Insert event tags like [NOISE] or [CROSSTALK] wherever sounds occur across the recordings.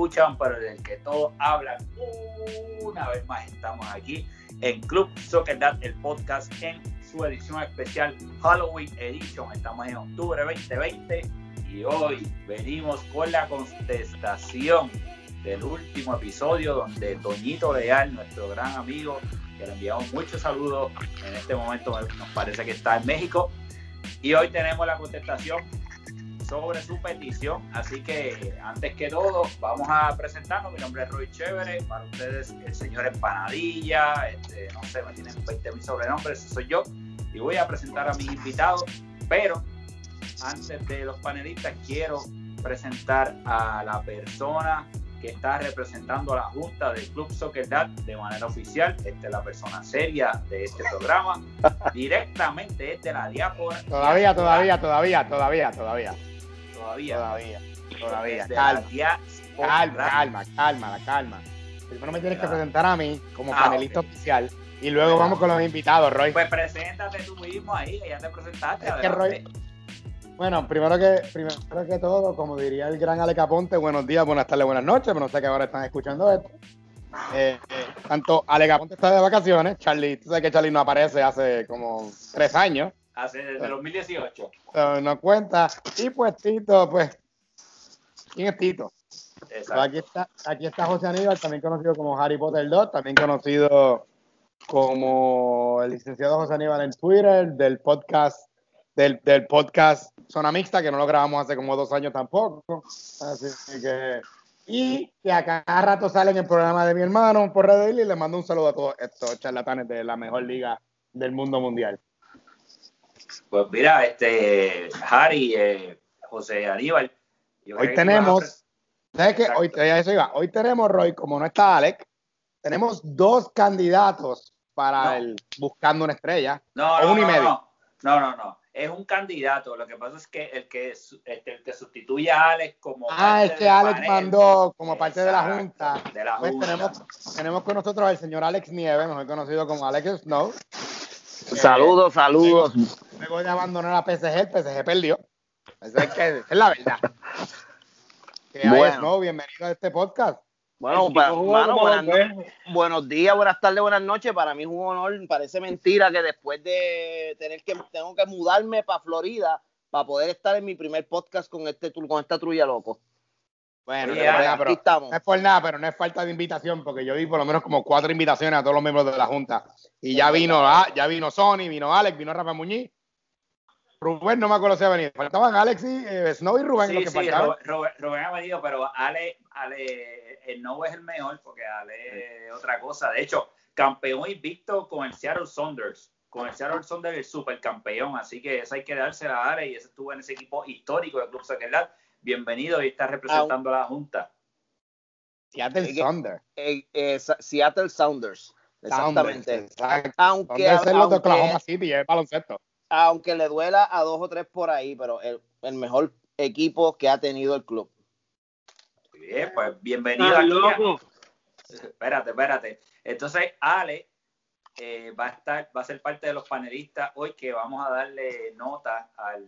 escuchan, pero del que todos hablan. Una vez más estamos aquí en Club Soccer Dad, el podcast en su edición especial Halloween Edition. Estamos en octubre 2020 y hoy venimos con la contestación del último episodio donde Toñito Leal, nuestro gran amigo, que le enviamos muchos saludos, en este momento nos parece que está en México, y hoy tenemos la contestación sobre su petición. Así que antes que todo, vamos a presentarnos. Mi nombre es Roy Chévere. Para ustedes, el señor Empanadilla. Este, no sé, me tienen 20 mil sobrenombres. Ese soy yo. Y voy a presentar a mis invitados. Pero antes de los panelistas, quiero presentar a la persona que está representando a la Junta del Club Soccer Dad de manera oficial. Esta es la persona seria de este programa. Directamente es de la diáspora. Todavía, todavía, todavía, todavía, todavía. Todavía. Todavía, todavía. Calma, calma, calma, calma, la calma. Primero me tienes que Claro. presentar a mí como Ah, panelista oficial y luego vamos con los invitados, Roy. Pues preséntate tú mismo ahí, ya te presentaste. Es que adelante. Bueno, primero que, primero que todo, como diría el gran Ale Caponte, buenos días, buenas tardes, buenas noches, pero no sé que ahora están escuchando esto. Eh, eh, tanto Ale Caponte está de vacaciones, Charlie, tú sabes que Charlie no aparece hace como tres años, Hace desde el 2018. pero no cuenta. Y pues Tito, pues, ¿quién es Tito? Pues Exacto. aquí está, aquí está José Aníbal, también conocido como Harry Potter 2, también conocido como el licenciado José Aníbal en Twitter, del podcast, del, del podcast Zona Mixta, que no lo grabamos hace como dos años tampoco. Así que. Y que a cada rato sale en el programa de mi hermano por Red Daily y le mando un saludo a todos estos charlatanes de la mejor liga del mundo mundial. Pues mira, este Harry, eh, José Aníbal. yo Hoy tenemos, ¿sabes qué? Hoy, eso iba. Hoy tenemos, Roy, como no está Alex, tenemos dos candidatos para No. el Buscando una Estrella. No, o no, uno y no, medio. no, no, no, no. Es un candidato. Lo que pasa es que el que, este, el que sustituye a Alex como. Ah, parte es que Alex panel. mandó como parte de la Exacto, Junta. De la Pues Junta. tenemos, tenemos con nosotros al señor Alex Nieves, mejor conocido como Alex Snow. Saludos, saludos. Luego de abandonar a PSG, el PSG perdió. Esa es, que, esa es la verdad. [LAUGHS] Que hay, Bueno. Bienvenido a este podcast. Bueno, mano, buenas, no- buenos días, buenas tardes, buenas noches. Para mí es un honor. Parece mentira que después de tener que tengo que mudarme para Florida para poder estar en mi primer podcast con este con esta trulla loco. Bueno, Oye, no nada, pero, no es por nada, pero no es falta de invitación, porque yo vi por lo menos como cuatro invitaciones a todos los miembros de la Junta. Y ya vino, ah, ya vino Sony, vino Alex, vino Rafa Muñiz. Rubén no me acuerdo si ha venido. Faltaban Alex y eh, Snow y Rubén los Sí, que sí, faltaban. Rubén ha venido, pero Ale, Ale, el no es el mejor porque Ale es otra cosa. De hecho, campeón invicto con el Seattle Saunders. Con el Seattle Saunders, el supercampeón. Así que esa hay que dársela a Ale y ese estuvo en ese equipo histórico del Club Soccer Dad. Bienvenido y está representando a la Junta. Seattle Thunder. Eh, eh, Seattle Sounders. Exactamente. Sounders. Aunque, es de aunque, Oklahoma City, es baloncesto. aunque le duela a dos o tres por ahí, pero el, el mejor equipo que ha tenido el club. Muy Bien, pues bienvenido aquí. a- loco. Espérate, espérate. Entonces, Ale eh, va a estar, va a ser parte de los panelistas hoy que vamos a darle nota al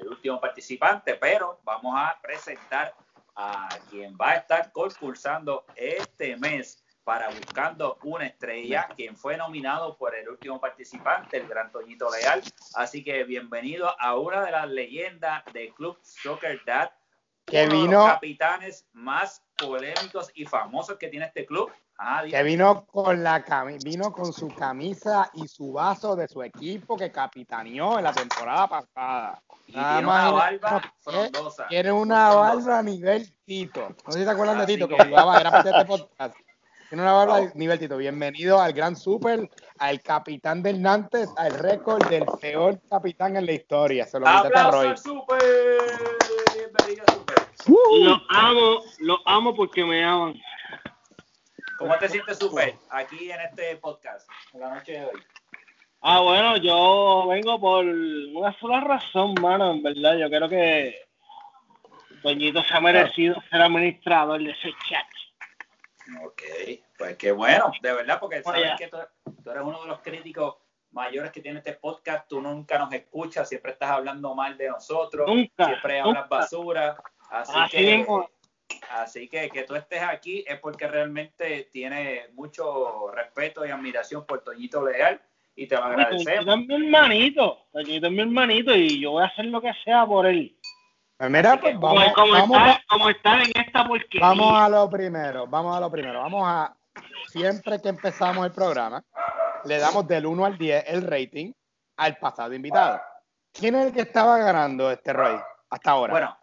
el último participante, pero vamos a presentar a quien va a estar concursando este mes para Buscando una Estrella, quien fue nominado por el último participante, el gran Toñito Leal. Así que bienvenido a una de las leyendas del Club Soccer Dad, Que uno de vino- los capitanes más polémicos y famosos que tiene este club. Ajá, Que vino con la cami- vino con su camisa y su vaso de su equipo que capitaneó en la temporada pasada. y Nada tiene más una barba [LAUGHS] frondosa. Tiene una Frondosa. barba a nivel Tito. No sé si te acuerdan de Así Tito, que que- jugaba, era parte de este [LAUGHS] podcast. Tiene una barba Oh. a nivel Tito. Bienvenido al Gran Super, al capitán del Nantes, al récord del peor capitán en la historia. Se lo a ¡Aplausos Roy. al Super! Bienvenido, Super. Los amo, los amo porque me aman. ¿Cómo te sientes, Super, aquí en este podcast, en la noche de hoy? Ah, bueno, yo vengo por una sola razón, mano, en verdad. Yo creo que Toñito se ha merecido ser administrador de ese chat. Ok, pues qué bueno, de verdad, porque sabes Oye. que tú, tú eres uno de los críticos mayores que tiene este podcast, tú nunca nos escuchas, siempre estás hablando mal de nosotros, Nunca, siempre nunca. hablas basura. Así, Así que, mismo. Así que que tú estés aquí es porque realmente tiene mucho respeto y admiración por Toñito Leal y te lo Toñito agradecemos. es mi hermanito. Toñito es mi hermanito y yo voy a hacer lo que sea por él. Pues mira, pues vamos, como vamos, como estar en esta porquería. vamos a lo primero, vamos a lo primero. Vamos a, siempre que empezamos el programa, le damos del 1 al 10 el rating al pasado invitado. ¿Quién es el que estaba ganando este Roy hasta ahora? Bueno,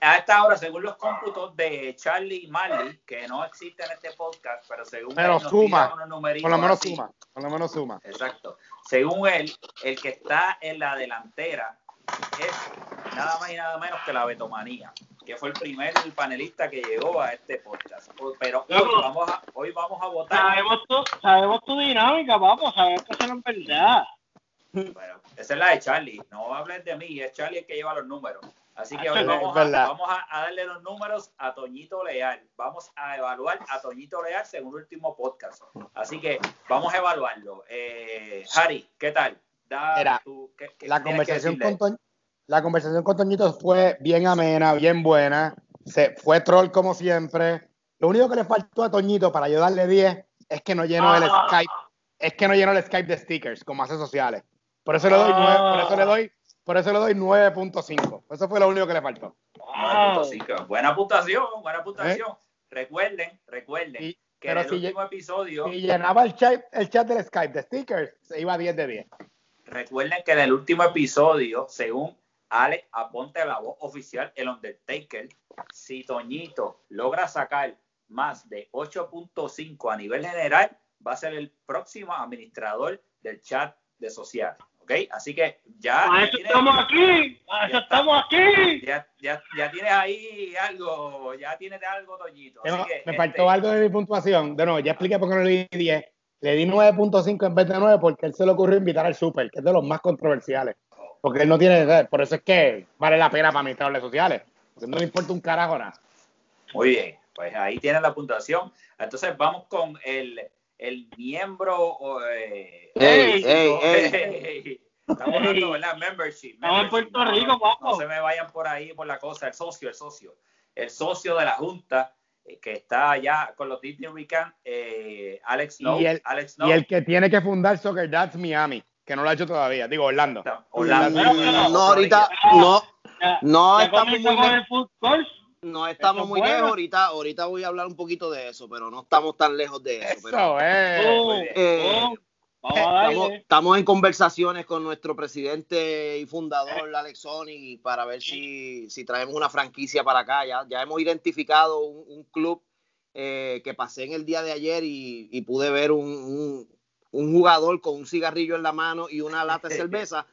a esta hora, según los cómputos de Charlie y Marley, que no existen en este podcast, pero según Pero él nos suma, unos numeritos por lo menos así. suma, por lo menos suma. Exacto. Según él, el que está en la delantera es nada más y nada menos que la Betomanía, que fue el primer panelista que llegó a este podcast. Pero hoy vamos a, hoy vamos a votar. Sabemos tu, sabemos tu dinámica, papo. Sabemos que eso no es verdad. Bueno, esa es la de Charlie. No hables de mí, es Charlie el que lleva los números. Así que hoy Es vamos, a, vamos a, darle los números a Toñito Leal. Vamos a evaluar a Toñito Leal según el último podcast. Así que vamos a evaluarlo. Eh, Harry, ¿qué tal? Da Mira, tu- ¿qué- qué La conversación, con Toñ- la conversación con Toñito fue bien amena, bien buena. Se, fue troll como siempre. Lo único que le faltó a Toñito para ayudarle 10 es que no llenó el Ah. Skype. Es que no llenó el Skype de stickers como hace sociales. Por eso le doy, Ah. por eso le doy, por eso le doy 9.5. Eso fue lo único que le faltó. Ah, Wow. punto cinco. Buena puntuación, buena puntuación. Recuerden, recuerden Y- que pero en el si último episodio, Si llenaba el chat, el chat del Skype de stickers, se iba a 10 de 10. recuerden que en el último episodio, según Alex Aponte, la voz oficial, el Undertaker, si Toñito logra sacar más de 8.5 a nivel general, va a ser el próximo administrador del chat de social. ¿Ok? Así que ya, Para eso tienes- estamos aquí. Para eso estamos aquí. ya, ya, ya tienes ahí algo, ya tienes algo, Toñito. Así Tengo- que, me este, faltó algo de mi puntuación. De nuevo, ya expliqué por qué no le di 10. Le di 9.5 en vez de 9 porque él se le ocurrió invitar al Super, que es de los más controversiales. Porque él no tiene. Por eso es que vale la pena para mis redes sociales. Porque no le importa un carajo nada. Muy bien, pues ahí tienen la puntuación. Entonces vamos con el, el miembro. eh, Ey, honorífico. ey, [LAUGHS] Estamos hablando, ¿verdad? Membership. Estamos en. Puerto No, Rico, no. No se me vayan por ahí por la cosa. El socio, el socio. El socio de la Junta, eh, que está allá con los Disney Weekend, eh, Alex No. Y el- Alex No. Y el que tiene que fundar Soccer Dads Miami, que no lo ha hecho todavía. Digo, Orlando. Orlando. No, ahorita no, no estamos comenzó muy con lejos. el food course. No estamos Eso es muy bueno. lejos. Ahorita, ahorita voy a hablar un poquito de eso, pero no estamos tan lejos de eso. pero, Eso, eh. Oh, eh, oh, estamos, en conversaciones con nuestro presidente y fundador, Alex Sony, para ver si, si traemos una franquicia para acá. Ya, ya hemos identificado un, un club eh, que pasé en el día de ayer y, y pude ver un, un- un jugador con un cigarrillo en la mano y una lata de cerveza.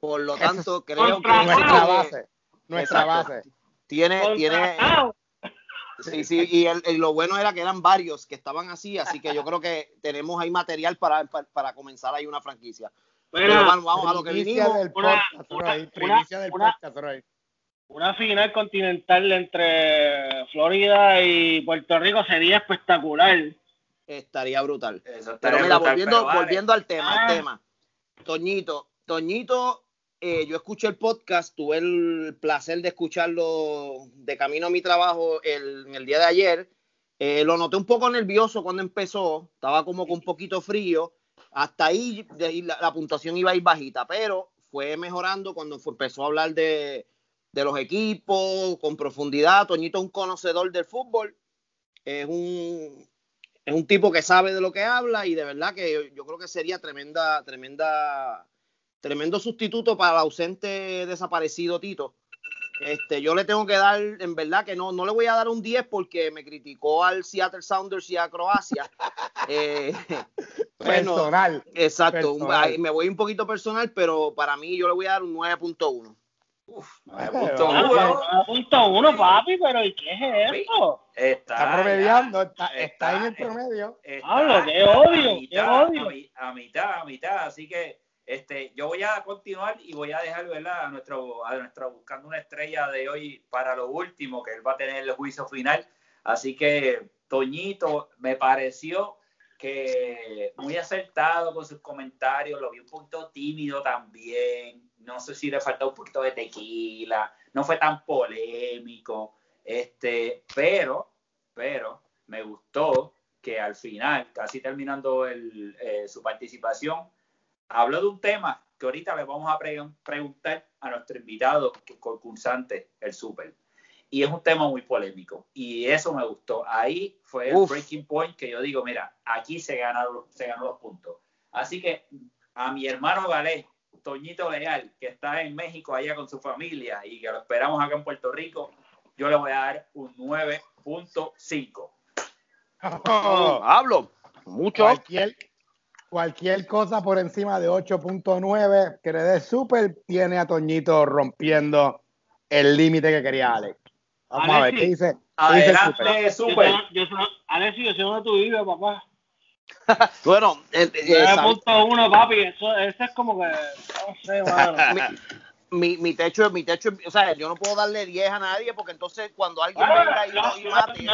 Por lo tanto, creo que Nuestra base. Nuestra base. Tiene, tiene. Sí, sí, y, el- y lo bueno era que eran varios que estaban así, así que yo creo que tenemos ahí material para, para, para comenzar ahí una franquicia. Pero vamos, vamos a lo que vinimos. del podcast, una- Roy. Primicia del una- podcast, Roy. una final continental entre Florida y Puerto Rico sería espectacular. Estaría brutal. Eso estaría Pero mira, brutal, volviendo, pero vale. volviendo al tema, Ah. al tema. Toñito, Toñito, eh, yo escuché el podcast, tuve el placer de escucharlo de camino a mi trabajo el, en el día de ayer. Eh, lo noté un poco nervioso cuando empezó, estaba como con un poquito frío. Hasta ahí, la, puntuación iba a ir bajita, pero fue mejorando cuando empezó a hablar de, los equipos con profundidad. Toñito es un conocedor del fútbol, es un, es un tipo que sabe de lo que habla y de verdad que yo, yo creo que sería tremenda, tremenda, tremendo sustituto para el ausente desaparecido Tito. Este, yo le tengo que dar, en verdad que no, no le voy a dar un 10 porque me criticó al Seattle Sounders y a Croacia. [LAUGHS] Eh, [LAUGHS] bueno, Personal. exacto, un- personal. ahí me voy un poquito personal, pero para mí yo le voy a dar un 9.1. Nueve punto Ah, uno. Ah, punto uno, papi, pero ¿y qué es esto? Está, Está promediando, está, está- está en el promedio. está Pablo, qué odio, qué odio. A mitad, a mitad. Así que este, yo voy a continuar y voy a dejar ¿verdad? a nuestro, a buscando una estrella de hoy para lo último, que él va a tener el juicio final. Así que, Toñito, me pareció que muy acertado con sus comentarios, lo vi un poquito tímido también, no sé si le falta un poquito de tequila, no fue tan polémico, este, pero, pero me gustó que al final, casi terminando eh, su participación, habló de un tema que ahorita le vamos a preguntar a nuestro invitado concursante, el Super. Y es un tema muy polémico. Y eso me gustó. Ahí fue el breaking point que yo digo, mira, aquí se ganaron, se ganó los puntos. Así que a mi hermano Galé, Toñito Leal, que está en México allá con su familia y que lo esperamos acá en Puerto Rico, yo le voy a dar un 9.5. [LAUGHS] hablo, mucho. Cualquier, cualquier cosa por encima de 8.9 que le dé súper tiene a Toñito rompiendo el límite que quería Alex. Vamos a ver, ¿qué dice? Adelante, súper. Yo, yo, Alex, yo sé dónde tú vives, papá. [LAUGHS] bueno, el, el, 9.1, papi, eso, eso es como que, no sé, [LAUGHS] mano. Mi, mi techo, mi techo, o sea, yo no puedo darle 10 a nadie porque entonces cuando alguien venga y, no, y mate,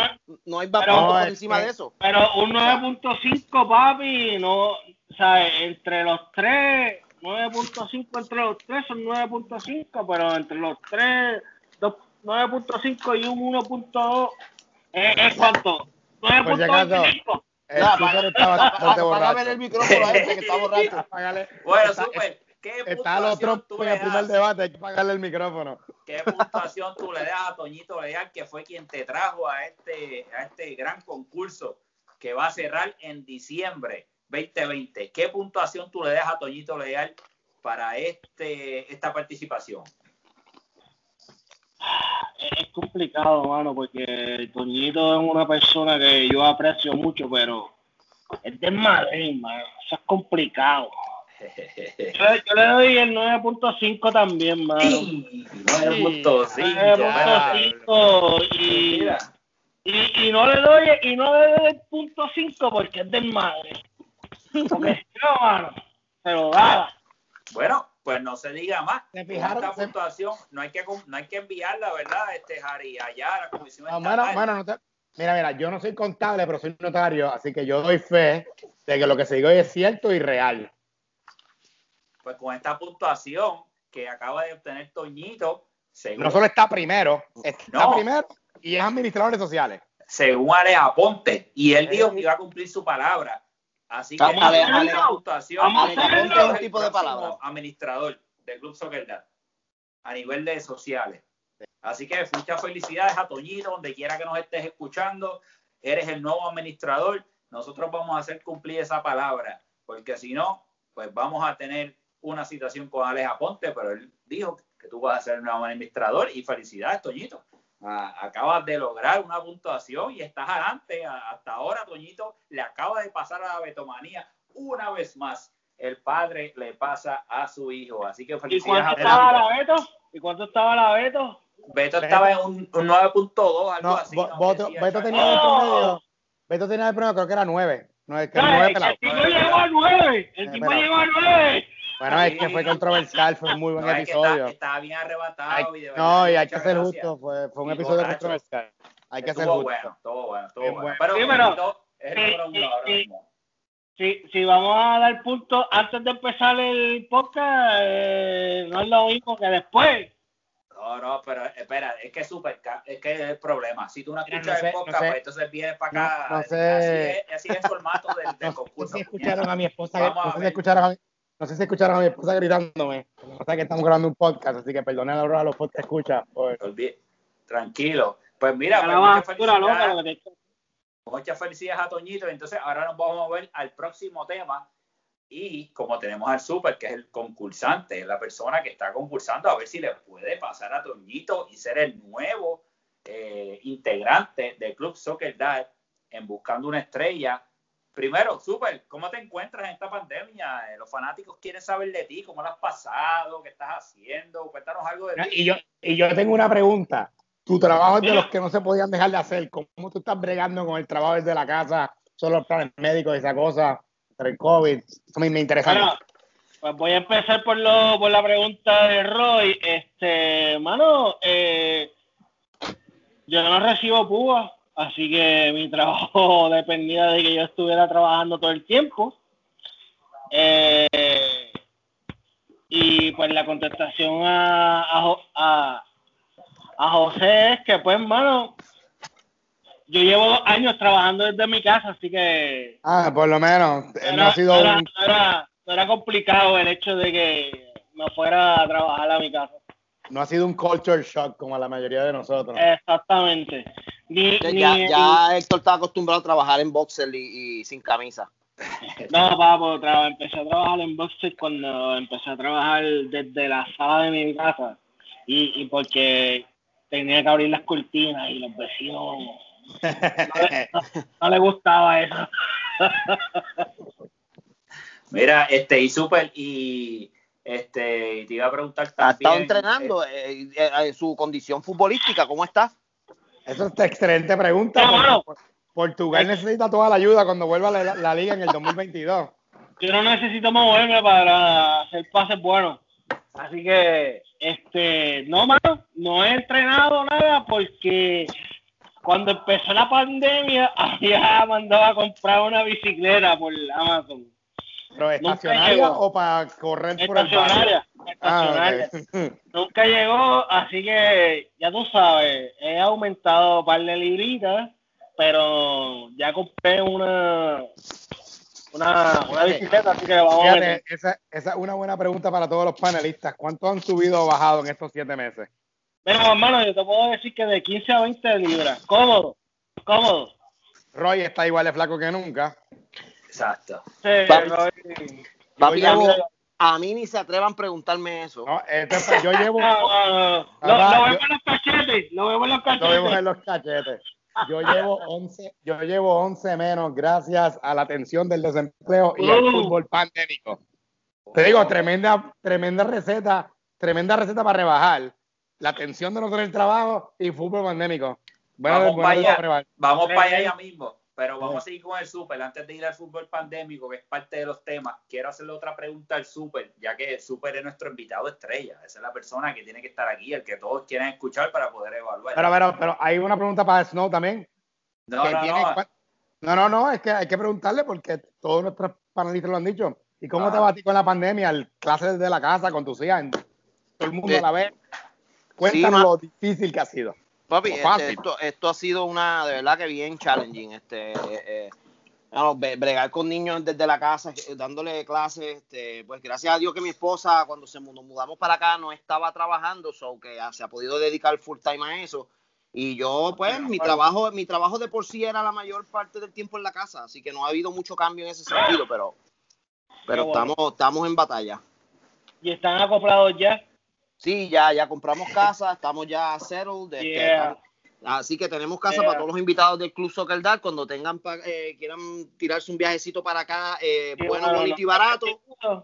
no, hay vapor por encima de eso. Pero un 9.5, papi, no, o sea, entre los tres, 9.5 entre los tres son 9.5, pero entre los tres, 9.5 y un 1.2, ¿es, es cuánto? 9.5. El borracho. el micrófono a este que está borracho. [LAUGHS] Bueno, super. ¿Qué Está el otro en el primer debate, hay que pagarle el micrófono. ¿Qué puntuación tú le das a Toñito Leal, que fue quien te trajo a este, a este gran concurso que va a cerrar en diciembre 2020? ¿Qué puntuación tú le das a Toñito Leal para este, esta participación? Es complicado, mano, porque Toñito es una persona que yo aprecio mucho, pero es de Madrid, mano. Eso es complicado. Yo, le doy el 9.5 también, mano. 9.5. Y, y, y, no le doy y no le doy el punto 5 porque es del madre. Porque no, mano, se lo daba. Bueno, pues no se diga más. Esta puntuación no hay que no hay que enviarla, ¿verdad? Este Harry allá a la comisión. No, mano, mano, no te, mira, mira, yo no soy contable, pero soy notario, así que yo doy fe de que lo que se digo es cierto y real pues con esta puntuación que acaba de obtener Toñito, según, no solo está primero, está primero y es administrador de sociales. Según Aleja Ponte, y él dijo que iba a cumplir su palabra. Así que Aleja puntuación. Ponte un tipo de palabra. Administrador del Club Soccer a nivel de sociales. Así que muchas felicidades a Toñito, donde quiera que nos estés escuchando. Eres el nuevo administrador. Nosotros vamos a hacer cumplir esa palabra, porque si no, pues vamos a tener una situación con Alex Aponte, pero él dijo que tú vas a ser un nuevo administrador y felicidades, Toñito. Acabas de lograr una puntuación y estás adelante. Hasta ahora, Toñito le acaba de pasar a la betomanía una vez más. El padre le pasa a su hijo. Así que felicidades. ¿Y cuánto estaba la Beto? ¿Y cuánto estaba la Beto? Beto estaba en un, 9.2, algo así. Beto, tenía el promedio. Beto tenía el promedio, creo que era 9. No, el, tipo llegó a 9. El tipo llegó a 9. Bueno, es que fue controversial, fue un muy buen episodio. Estaba bien arrebatado. y de no, y hay que ser justo, fue, fue un episodio controversial. Hay que ser justo. Bueno, todo bueno, todo bueno. Pero, sí, pero es el número uno ahora mismo. Si, si vamos a dar puntos antes de empezar el podcast, eh, no es lo mismo que después. No, no, pero espera, es que es súper, es que es el problema. Si tú no escuchas el podcast, pues entonces vienes para acá. No, sé. Así, es, así es el formato del, del [LAUGHS] concurso. No si escucharon a mi esposa, no sé si escucharon a, no sé si escucharon a mi esposa gritándome. O sea que estamos grabando un podcast, así que perdonen a los podcast escucha. Pues. Tranquilo. Pues mira, pues muchas, felicidades, muchas felicidades a Toñito. Entonces ahora nos vamos a ver al próximo tema. Y como tenemos al Super, que es el concursante, la persona que está concursando, a ver si le puede pasar a Toñito y ser el nuevo eh, integrante del Club Soccer Dad en Buscando una Estrella Primero, súper, ¿cómo te encuentras en esta pandemia? Eh, los fanáticos quieren saber de ti, cómo lo has pasado, qué estás haciendo, cuéntanos algo de ti. Y yo, y yo tengo una pregunta. Tu trabajo es de los que no se podían dejar de hacer. ¿Cómo tú estás bregando con el trabajo desde la casa? Solo los planes médicos y esa cosa, entre el COVID. Eso a mí me interesa. Bueno, pues voy a empezar por, lo, por la pregunta de Roy. Este, mano, eh, yo no recibo púas así que mi [LAUGHS] trabajo dependía de que yo estuviera trabajando todo el tiempo. Eh, y pues la contestación a, a, a, José es que, pues, hermano, yo llevo dos años trabajando desde mi casa, así que... Ah, por lo menos. Eh, no, ha sido era, no era complicado el hecho de que me fuera a trabajar a mi casa no ha sido un culture shock como a la mayoría de nosotros. Exactamente. Ya, Héctor está acostumbrado a trabajar en boxer y, sin camisa. [LAUGHS] No, papo, empecé a trabajar en boxer cuando empecé a trabajar desde la sala de mi casa y, porque tenía que abrir las cortinas y los vecinos no, les gustaba eso. [LAUGHS] Mira, este, y súper, y este, te iba a preguntar también. ¿Ha estado entrenando eh, eh, eh, su condición futbolística? ¿Cómo está? Esa es excelente pregunta. Portugal necesita toda la ayuda cuando vuelva a la, liga en el 2022. Yo no necesito moverme para hacer pases buenos. Así que, este, no, mano, no he entrenado nada porque cuando empezó la pandemia [LAUGHS] había mandado a comprar una bicicleta por Amazon ¿Pero estacionaria o para correr por el barrio? Estacionaria. Ah, [LAUGHS] Nunca llegó, así que ya tú sabes, he aumentado un par de libritas, pero ya compré una una, una bicicleta, así que vamos a ver. Esa, esa, es una buena pregunta para todos los panelistas. ¿Cuánto han subido o bajado en estos siete meses? Mira, hermano, yo te puedo decir que de 15 a 20 libras. Cómodo, cómodo. Roy está igual de flaco que nunca. Exacto. a, mí, ni se atrevan a preguntarme eso. No, este, yo llevo. [LAUGHS] lo, vemos en los cachetes. Lo vemos en los cachetes. Lo vemos en los cachetes. Yo llevo 11, yo llevo 11 menos gracias a la atención del desempleo y al uh. fútbol pandémico. Te digo, tremenda, tremenda receta, tremenda receta para rebajar. La atención de no tener trabajo y fútbol pandémico. vamos para allá, vamos para allá ya mismo. Pero vamos a seguir con el súper. Antes de ir al fútbol pandémico, que es parte de los temas, quiero hacerle otra pregunta al súper, ya que el súper es nuestro invitado estrella. Esa es la persona que tiene que estar aquí, el que todos quieren escuchar para poder evaluar. Pero, pero, pero hay una pregunta para Snow también. No, no, no. no, no, no, es que hay que preguntarle porque todos nuestros panelistas lo han dicho. ¿Y cómo te va a ti con la pandemia? El clase desde la casa, con tus hijas, todo el mundo a la vez. Cuéntanos lo difícil que ha sido. Papi, este, esto, esto ha sido una, de verdad que bien challenging. Este, eh, eh, bregar con niños desde la casa, eh, dándole clases. Este, pues gracias a Dios que mi esposa, cuando se nos mudamos para acá, no estaba trabajando, so que se ha podido dedicar full time a eso. Y yo, pues, mi trabajo, mi trabajo de por sí era la mayor parte del tiempo en la casa, así que no ha habido mucho cambio en ese sentido, pero, pero estamos, estamos en batalla. ¿Y están acoplados ya? Sí, ya, ya compramos casa, estamos ya settled. Este, así que tenemos casa para todos los invitados del Club Soccer Dark cuando tengan eh, quieran tirarse un viajecito para acá, eh, bueno, bonito y barato.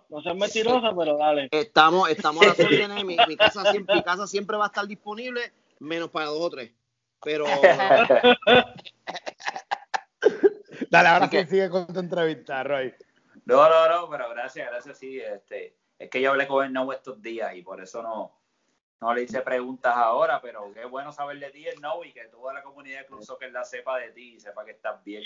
No seas mentiroso, pero dale. Estamos, estamos a las órdenes, [LAUGHS] mi, mi, casa siempre, mi casa siempre va a estar disponible, menos para dos o tres. Pero. [LAUGHS] dale, ahora sí sigue con tu entrevista, Roy. No, no, no, pero gracias, gracias, sí, este es que yo hablé con el No estos días y por eso no, no le hice preguntas ahora, pero qué bueno saber de ti el No y que toda la comunidad de Club Soccer la sepa de ti y sepa que estás bien.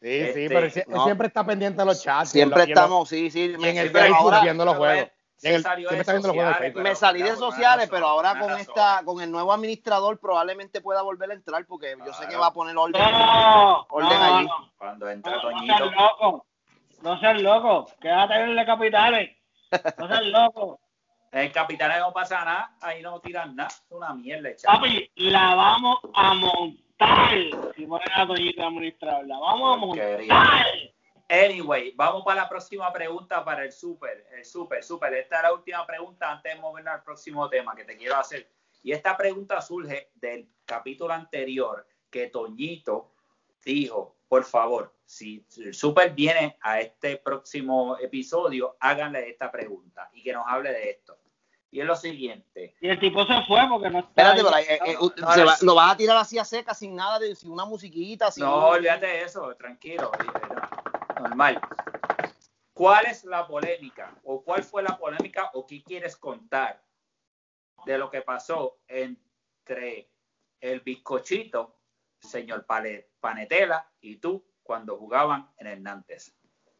Sí, sí, este, pero siempre está pendiente de los chats. Siempre estamos, sí, sí. en el Facebook viendo los juegos. me salí de sociales, pero ahora con esta, con el nuevo administrador probablemente pueda volver a entrar porque yo sé que va a poner orden, orden allí. Cuando entra Toñito. No seas loco, no seas loco, quédate en el capitales. No seas loco. El capitán no pasa nada, ahí no tiran nada, es una mierda. Papi, la vamos a montar. Si ponen a Toñita administrar, la vamos a montar. Anyway, vamos para la próxima pregunta para el super. El super, super. Esta es la última pregunta antes de movernos al próximo tema que te quiero hacer. Y esta pregunta surge del capítulo anterior que Toñito dijo por favor, si el Super viene a este próximo episodio, háganle esta pregunta y que nos hable de esto. Y es lo siguiente. Y el tipo se fue porque no está. Espérate, eh, eh, lo vas a tirar así a seca, sin nada, de, sin una musiquita. Sin no, olvídate de eso, tranquilo. Normal. ¿Cuál es la polémica? ¿O cuál fue la polémica? ¿O qué quieres contar de lo que pasó entre el bizcochito señor Panetela y tú cuando jugaban en el Nantes.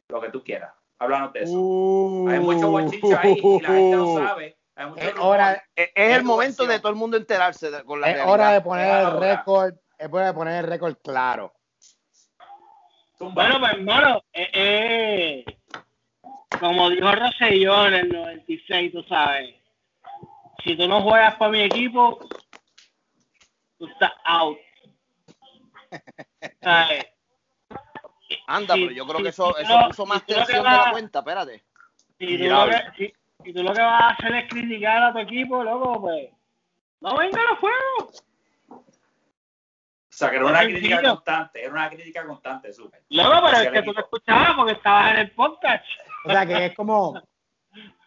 Lo que tú quieras. Háblanos de eso. hay mucho bochincho ahí y la gente no sabe. es, hora, es, el momento de todo el mundo enterarse de, con la Es hora de poner el récord, es hora de poner el récord claro. Bueno, pues hermano, eh, eh, como dijo Rosselló en el 96, tú sabes, si tú no juegas para mi equipo, tú estás out. ¿Sabes? Anda, pero yo creo que eso, eso puso más tensión de la cuenta, espérate. Si tú, lo que, si, tú lo que vas a hacer es criticar a tu equipo, loco, pues no venga a los juegos. O sea, que era una crítica constante, era una crítica constante, súper. Loco, pero es que tú lo escuchabas porque estabas en el podcast. O sea, que es como...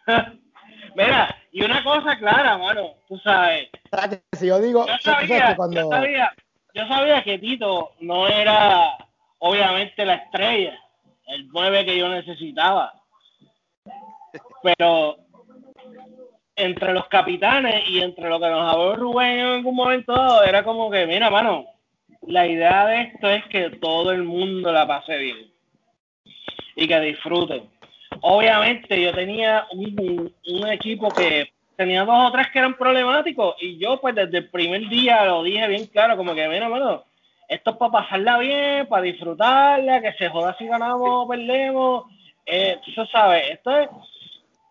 [LAUGHS] Mira, y una cosa clara, mano, tú sabes. O sea, que si yo digo... Yo sabía, cuando... yo sabía, yo sabía que Tito no era obviamente la estrella, el 9 que yo necesitaba. Pero entre los capitanes y entre lo que nos habló Rubén en algún momento era como que, mira, mano, la idea de esto es que todo el mundo la pase bien y que disfruten. Obviamente yo tenía un, un equipo que tenía dos o tres que eran problemáticos y yo pues desde el primer día lo dije bien claro, como que, mira, mano, esto es para pasarla bien, para disfrutarla, que se joda si ganamos o perdemos. Eh, tú sabes, esto es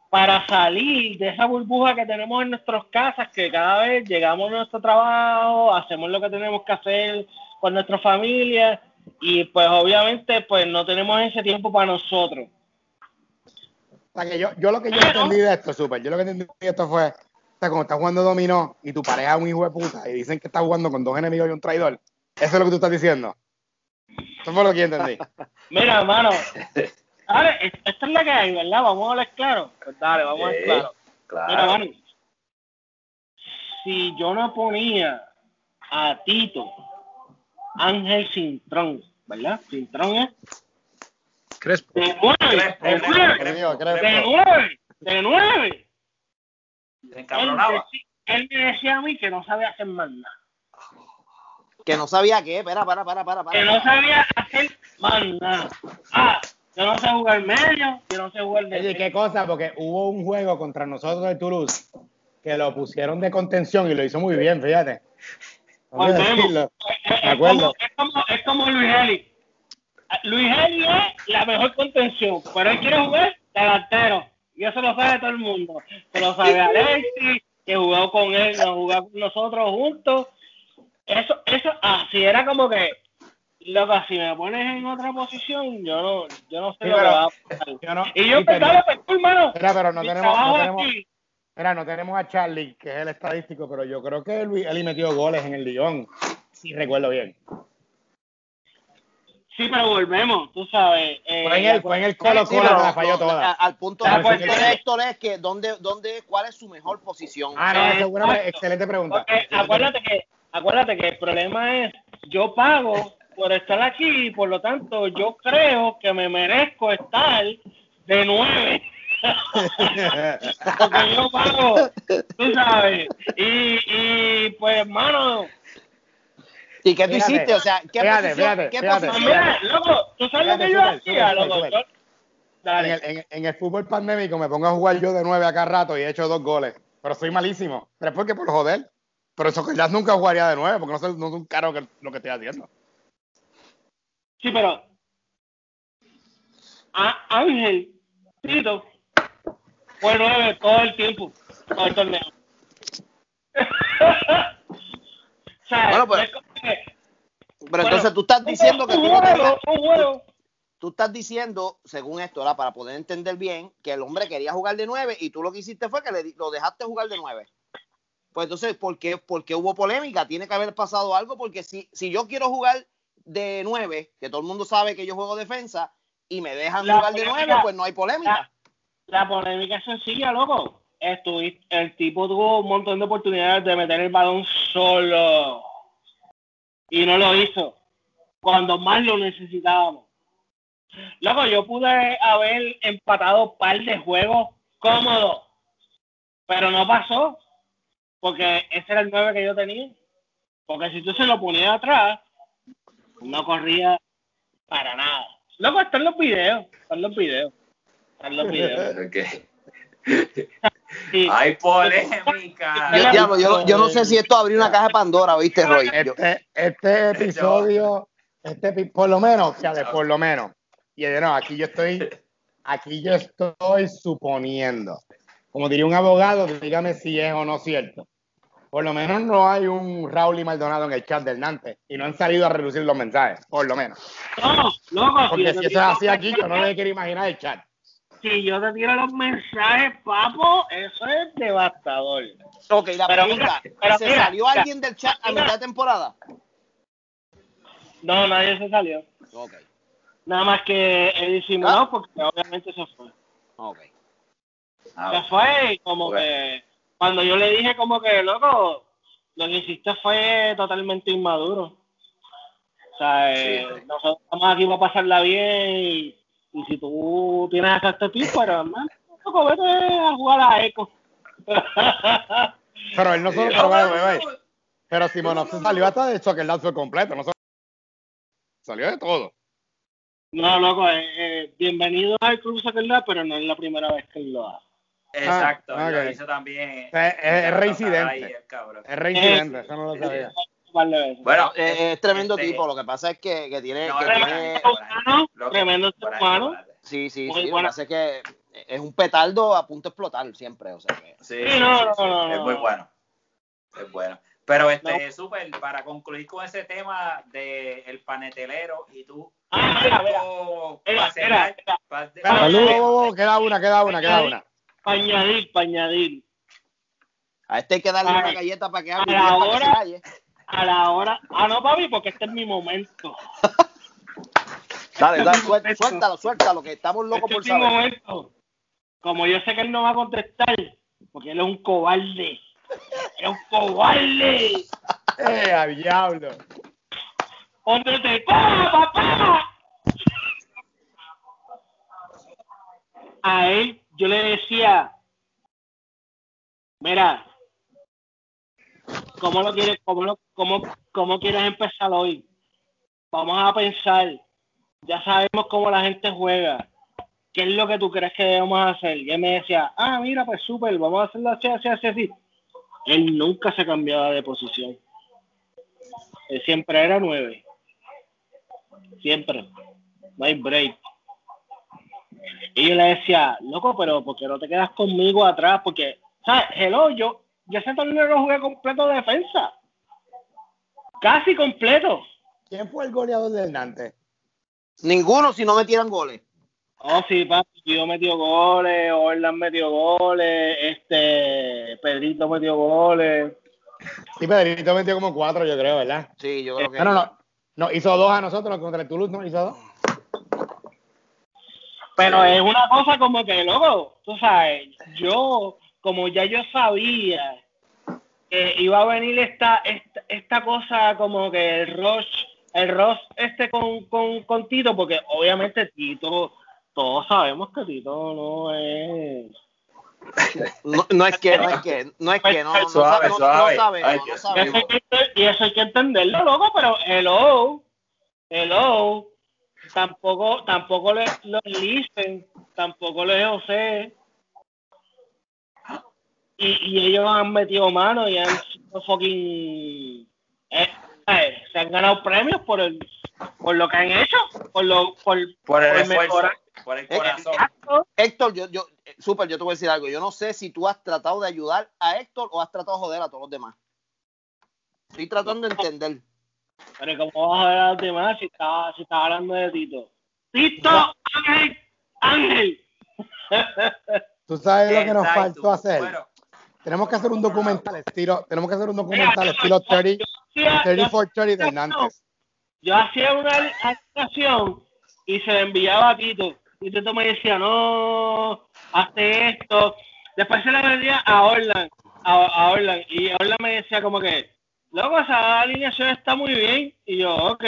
para salir de esa burbuja que tenemos en nuestras casas, que cada vez llegamos a nuestro trabajo, hacemos lo que tenemos que hacer con nuestra familia y pues obviamente pues no tenemos ese tiempo para nosotros. O sea, que yo, yo lo que yo entendí de esto, súper, yo lo que entendí de esto fue, o sea, cuando estás jugando dominó y tu pareja es un hijo de puta y dicen que estás jugando con dos enemigos y un traidor, eso es lo que tú estás diciendo. Eso fue lo que yo entendí. [LAUGHS] Mira, hermano. Dale, esta es la que hay, ¿verdad? Vamos a hablar claro. Pues dale, vamos a hablar claro. claro. Mira, hermano. Si yo no ponía a Tito Ángel Cintrón, ¿verdad? Cintrón es. Crespo. De nueve, de nueve, de nueve, de nueve. Él, él me decía a mí que no sabía hacer más nada. Que no sabía qué, espera, para, para, para, para. Que no sabía hacer manda. Ah, que no sé jugar medio, que no sé jugar de. Oye, qué cosa, porque hubo un juego contra nosotros de Toulouse que lo pusieron de contención y lo hizo muy bien, fíjate. Es, como, es, como, es como Luis Eli. Luis Eli es la mejor contención, pero él quiere jugar delantero. Y eso lo sabe todo el mundo. Se lo sabe Alexis, que jugó con él, nos jugó con nosotros juntos eso, eso, así era como que, loco, si me pones en otra posición, yo no, yo no sé lo que va a pasar. y yo pensaba, pues, hermano, mira, pero no tenemos, no tenemos, mira, no tenemos a Charlie, que es el estadístico, pero yo creo que Luis, él metió goles en el Lyon, si recuerdo bien. Sí, pero volvemos, tú sabes. Eh, fue en el, fue en el Colo Colo la falló toda. Al punto de Héctor es que ¿dónde, dónde, cuál es su mejor posición. Ah, no, seguro, excelente pregunta. acuérdate que acuérdate que el problema es, yo pago por estar aquí y por lo tanto yo creo que me merezco estar de nueve. [LAUGHS] Porque yo pago, tú sabes. Y, y pues, hermano. ¿Y qué tú hiciste? O sea, ¿qué fíjate, posición? Fíjate, ¿qué posición? Mira, loco, ¿tú sabes lo que yo hacía, loco? Dale. En, el, en, el fútbol pandémico me pongo a jugar yo de nueve acá rato y he hecho dos goles. Pero soy malísimo. Pero es porque por joder. Pero eso que ya nunca jugaría de nuevo, porque no, es, no es un caro que, lo que estoy haciendo. Sí, pero a Ángel Tito fue nueve todo el tiempo, todo el torneo. [LAUGHS] o sea, bueno, pero, pero entonces tú estás diciendo que tú no querías, tú, tú, estás diciendo, según esto, ¿verdad? para poder entender bien, que el hombre quería jugar de nueve y tú lo que hiciste fue que le, lo dejaste jugar de nueve. Pues entonces, ¿por qué, ¿por qué hubo polémica? Tiene que haber pasado algo, porque si, si yo quiero jugar de nueve, que todo el mundo sabe que yo juego defensa, y me dejan jugar de nueve, pues no hay polémica. La, polémica es sencilla, loco. el tipo tuvo un montón de oportunidades de meter el balón solo. Y no lo hizo. Cuando más lo necesitábamos. Loco, yo pude haber empatado un par de juegos cómodos. Pero no pasó porque ese era el 9 que yo tenía. Porque si tú se lo ponías atrás, No corría para nada. Loco, están los videos. Están los videos. Están los [LAUGHS] videos. Ok. [LAUGHS] Sí. Hay polémica. Yo, diablo, yo, yo no sé si esto abrió una caja de Pandora, ¿viste, Roy? Este, este episodio, este, por lo menos, fíjate, por lo menos. Y de no, aquí yo estoy, aquí yo estoy suponiendo. Como diría un abogado, dígame si es o no cierto. Por lo menos no hay un Raúl y Maldonado en el chat del Nantes y no han salido a reducir los mensajes, por lo menos. No, loco, Porque si eso es así aquí, yo no me quiero imaginar el chat. Si yo te tiro los mensajes, papo, eso es devastador. Ok, la Pero pregunta, mira, pero ¿se mira, salió mira, alguien del chat a mitad de temporada? No, nadie se salió. Ok, Nada más que él disimuló Ah. porque obviamente se fue. ok. Ah, Se fue y como que cuando yo le dije como que, loco, lo que hiciste fue totalmente inmaduro. O sea, eh, sí. nosotros estamos aquí para pasarla bien y, y si tú tienes esa actitud, pero hermano, loco, vete a jugar a Eco. Pero él no solo, pero, pero, pero, pero, pero Simón se salió hasta de Soccer Dad fue completo, no solo- salió de todo. no, loco, eh, eh, bienvenido al Club Soccer pero no es la primera vez que él lo hace. Exacto, Ah, lo hizo también. Es- es- es reincidente. El. Es reincidente, eso no lo sabía. Un par de veces. Bueno, Eh, es tremendo este, tipo, lo que pasa es que, que tiene... No, que tiene- no, humano, que- tremendo ser humano. sí, sí, muy sí, lo que buena. pasa es que es un petardo a punto de explotar siempre, o sea que... Sí, Sí, no, sí, no, sí, no, es no. muy bueno. Es bueno. Pero este, súper, para concluir con ese tema de el panetelero y tú. Ah, mira, mira. para para- Lu, queda una, queda una, queda una. Para añadir, para añadir. A este hay que darle Ay, una galleta para que hable y ahora- para que se calle. A la hora. Ah, no, papi, porque este es mi momento. [LAUGHS] Dale, dale, suel- suéltalo, suéltalo, que estamos locos Este por es mi saber. momento. Como yo sé que él no va a contestar, porque él es un cobarde. Es un cobarde. [LAUGHS] ¡Eh, a diablo! ¿Dónde te coja, papá? A él yo le decía, mira, ¿cómo lo quieres, cómo cómo, cómo quieres empezar hoy? Vamos a pensar, ya sabemos cómo la gente juega. ¿Qué es lo que tú crees que debemos hacer? Y él me decía, ah, mira, pues súper, vamos a hacerlo así, así, así, así. Él nunca se cambiaba de posición. Él siempre era nueve. Siempre. No hay break. Y yo le decía, loco, pero ¿por qué no te quedas conmigo atrás? Porque, ¿sabes? Hello, yo, yo ese torneo lo jugué completo de defensa. Casi completo. ¿Quién fue el goleador del Nantes? Ninguno si no metieran goles. Oh, sí, papi, yo metió goles, Orlan metió goles, este, Pedrito metió goles. Sí, Pedrito metió como cuatro, yo creo, ¿verdad? Sí, yo creo que. No, no, no. No, hizo dos a nosotros contra el Toulouse, ¿no? Hizo dos. Pero es una cosa como que, loco, tú sabes, yo, como ya yo sabía que iba a venir esta, esta, esta cosa como que el Roche, el Ross este con, con, con Tito, porque obviamente Tito, todos sabemos que Tito no es... No, no es que, no es que, no es que, no, no, Suave, sabe- no, suave. no sabemos, Ay, no sabemos. y eso hay que entenderlo, loco, pero hello, hello, tampoco, tampoco le, los listen, tampoco le José. Y, y ellos han metido mano y han sido fucking eh, eh, se han ganado premios por el por lo que han hecho, por lo por, Por el por esfuerzo, mejorar. por el Eh, corazón. Exacto. Héctor, yo, yo, eh, Super, yo te voy a decir algo. Yo no sé si tú has tratado de ayudar a Héctor o has tratado de joder a todos los demás. Estoy tratando de entender. Pero cómo vas a ver a los demás si estaba, si estaba hablando de Tito. Tito, Ángel, Ángel. ¿Tú sabes lo que nos Exacto. faltó hacer? Bueno, Tenemos que hacer un documental estilo, tenemos que hacer un documental Mira, estilo yo- 30, yo hacía- 30 yo- for 30 del Nantes. yo hacía una animación y se la enviaba a Tito. Y Tito me decía, no, hazte esto. Después se la vendía a Orlan, a, a Orlan. Y Orlan me decía como que, loco, esa alineación está muy bien. Y yo, ok.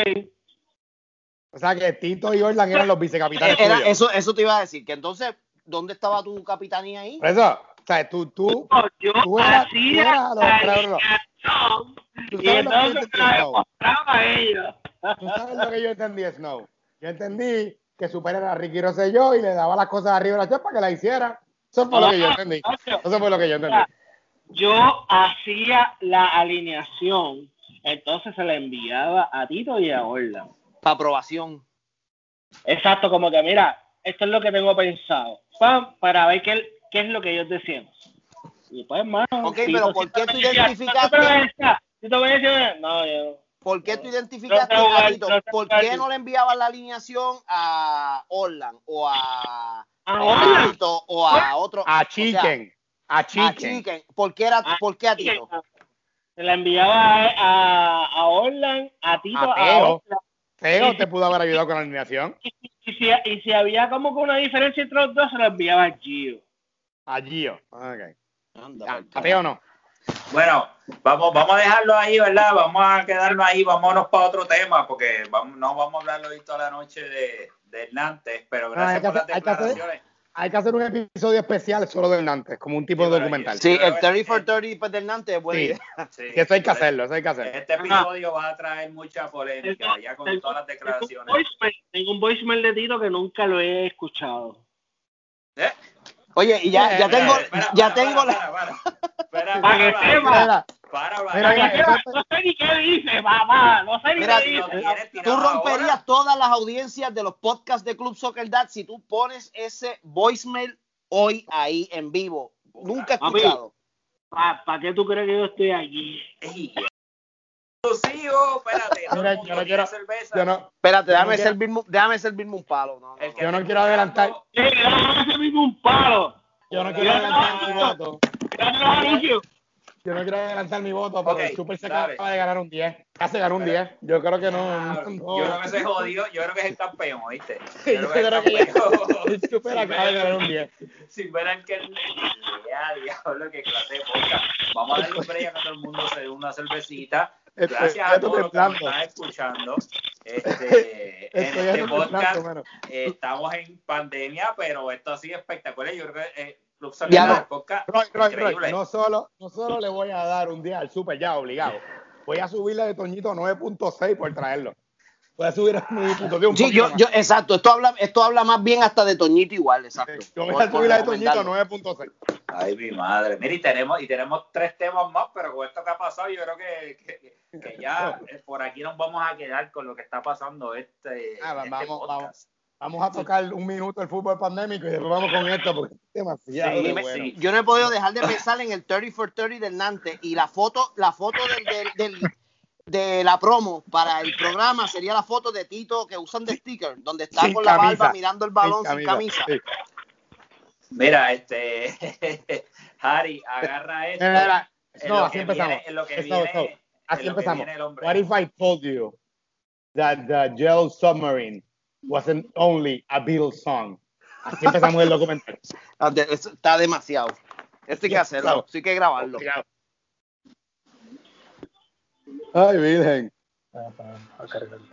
O sea que Tito y Orlan eran los vicecapitanes Era, tuyos. eso, eso te iba a decir, que entonces, ¿dónde estaba tu capitanía ahí? Eso, o sea, tú, tú, No, yo Tú eras- tú hacía eras lo- la claro, no. alineación tú y sabes lo que entonces demostraba a ellos. Tú sabes lo que yo entendí, Snow. Yo entendí que Super era Ricky Rosselló y le daba las cosas arriba de la chapa para que la hiciera. Eso fue lo que yo entendí. Eso fue lo que yo entendí. Yo hacía la alineación, entonces se la enviaba a Tito y a Orla. Para aprobación. Exacto, como que mira, esto es lo que tengo pensado. Pam, para ver qué, qué es lo que ellos decían. Y pues, hermano. Ok, pero ¿por qué tú identificaste- "No te Tito me decía, no, yo. ¿Por qué tú identificaste No voy a- a Tito? no te ¿Por voy a qué decir. no le enviabas la alineación a Orland o a, a Tito o a otro? A o sea, Chicken. A a Chicken. Chicken. ¿Por qué, era, Ah, ¿por qué a Tito? Se la enviaba a, a, a Orlan, a Tito, A a, Teo. Orlan. Teo te pudo haber ayudado con la alineación. Y si, y si había como que una diferencia entre los dos, se la enviaba a Gio. A Gio. Ok. Anda, A, Teo no. Bueno, vamos, vamos a dejarlo ahí, ¿verdad? Vamos a quedarnos ahí, vámonos para otro tema, porque vamos, no vamos a hablarlo hoy toda la noche de, de Nantes, pero hay gracias que por las hacer- hay que hacer- declaraciones. Hay que hacer un episodio especial solo de Nantes, como un tipo Sí, de documental. Sí, el que- 30 for 30 pues, del Nantes es buena Sí. idea. [LAUGHS] Sí, Que eso hay que hacerlo, eso hay que hacerlo. Este episodio va a traer mucha polémica, ya con Tengo- todas las Tengo un, declaraciones. voicemail, tengo un voicemail de Tito que nunca lo he escuchado. ¿Eh? Oye, y ya, ya tengo, Espera, ya para, tengo para, la... para, para. Para que para, no sé ni qué dice, mamá. No sé ni qué dice. Tú romperías todas las audiencias de los podcasts de Club Soccer Dad si tú pones ese voicemail hoy ahí en vivo. Nunca he escuchado. ¿Para qué tú crees que yo estoy aquí? Exclusivo, espérate. Mira, yo no quiero- cerveza. yo no, Espérate, Yo no déjame, quiero- servirme, déjame servirme un palo. No, no, no. Yo no quiero adelantar. Sí, déjame mismo un palo. yo no quiero Ya, adelantar mi no. voto. Yo no quiero adelantar mi voto, porque el Super se acaba de ganar un 10. Casi ganó un 10. Yo creo que no. No, Yo creo que se jodió, yo creo que es el campeón, ¿oíste? Yo [LAUGHS] creo que es el Super acaba de ganar un 10. Sin ver al que ya, diablo, que clase de podcast. Vamos a darle un break a que todo el mundo se dé una cervecita. Gracias a todos los que nos están escuchando. Este, [LAUGHS] en este podcast temblando, eh, estamos en pandemia, pero esto ha sido espectacular. Yo creo que eh, Club podcast, Roy, Roy, Roy, no solo, no solo le voy a dar un día al Super ya obligado. Voy a subirle de Toñito 9.6 por traerlo. Voy a subir a mi puntuación un Sí, poquito yo, yo, exacto. Esto habla, esto habla más bien hasta de Toñito igual, exacto. Yo voy a por subir la de Toñito a recomendarlo. 9.6. Ay, mi madre. Mira, y tenemos, y tenemos tres temas más, pero con esto que ha pasado, yo creo que, que, que ya eh, por aquí nos vamos a quedar con lo que está pasando este, Ah, este vamos, podcast. vamos. Vamos a tocar un minuto el fútbol pandémico y después vamos con esto porque es demasiado Sí, de bueno. sí. Yo no he podido dejar de pensar en el 30 for 30 del Nantes y la foto, la foto del, del- del- de la promo para el programa sería la foto de Tito que usan de sticker, donde está Sin con la camisa. barba mirando el balón sin camisa. Sí. Mira, este, [LAUGHS] Harry, agarra esto. Mira, mira, en No, así empezamos. en en Así empezamos. What if I told you that the Gel Submarine wasn't only a Beatles song? Así empezamos el documental. [LAUGHS] Ah, Está demasiado. Esto hay que hacerlo, Claro. sí hay que grabarlo. Ay, Virgen.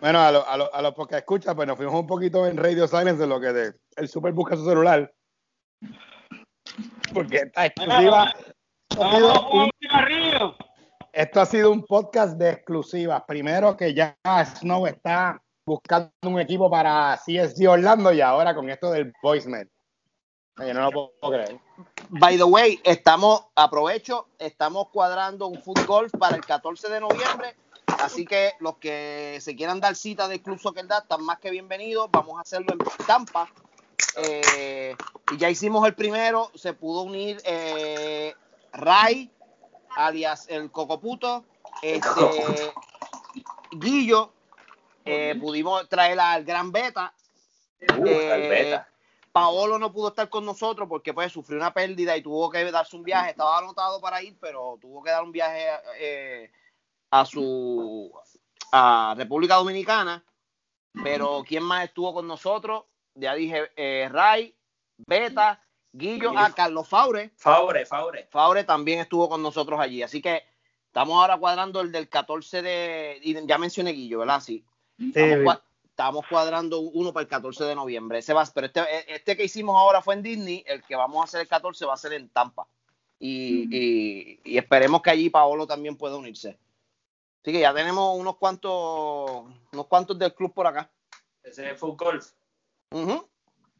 Bueno, a los a lo, a lo que escucha, pues nos fuimos un poquito en Radio Silence de lo que de, el Super busca su celular. Porque esta exclusiva. esto ha sido un- un cigarrillo. Esto ha sido un podcast de exclusivas. Primero que ya Snow está buscando un equipo para CSG Orlando y ahora con esto del voicemail. Oye, no lo puedo creer. By the way, estamos, aprovecho, estamos cuadrando un foot golf para el 14 de noviembre. Así que los que se quieran dar cita del Club Soccer Dad están más que bienvenidos. Vamos a hacerlo en Tampa. Eh, y ya hicimos el primero. Se pudo unir eh, Ray, alias el Cocoputo, este, Guillo. eh, pudimos traer al Gran Beta. Uh, Eh, beta. Paolo no pudo estar con nosotros porque pues sufrió una pérdida y tuvo que darse un viaje. Estaba anotado para ir, pero tuvo que dar un viaje eh, a su a República Dominicana. Pero ¿quién más estuvo con nosotros? Ya dije, eh, Ray, Beta, Guillo, a Carlos Faure. Faure, Faure. Faure también estuvo con nosotros allí. Así que estamos ahora cuadrando el del 14 de... y Ya mencioné Guillo, ¿verdad? Sí. Estamos, cua- estamos cuadrando uno para el 14 de noviembre. Ese va, pero este, este que hicimos ahora fue en Disney. El que vamos a hacer el 14 va a ser en Tampa. Y, y- y esperemos que allí Paolo también pueda unirse. Así que ya tenemos unos cuantos, unos cuantos del club por acá. Ese es full golf. Ujú.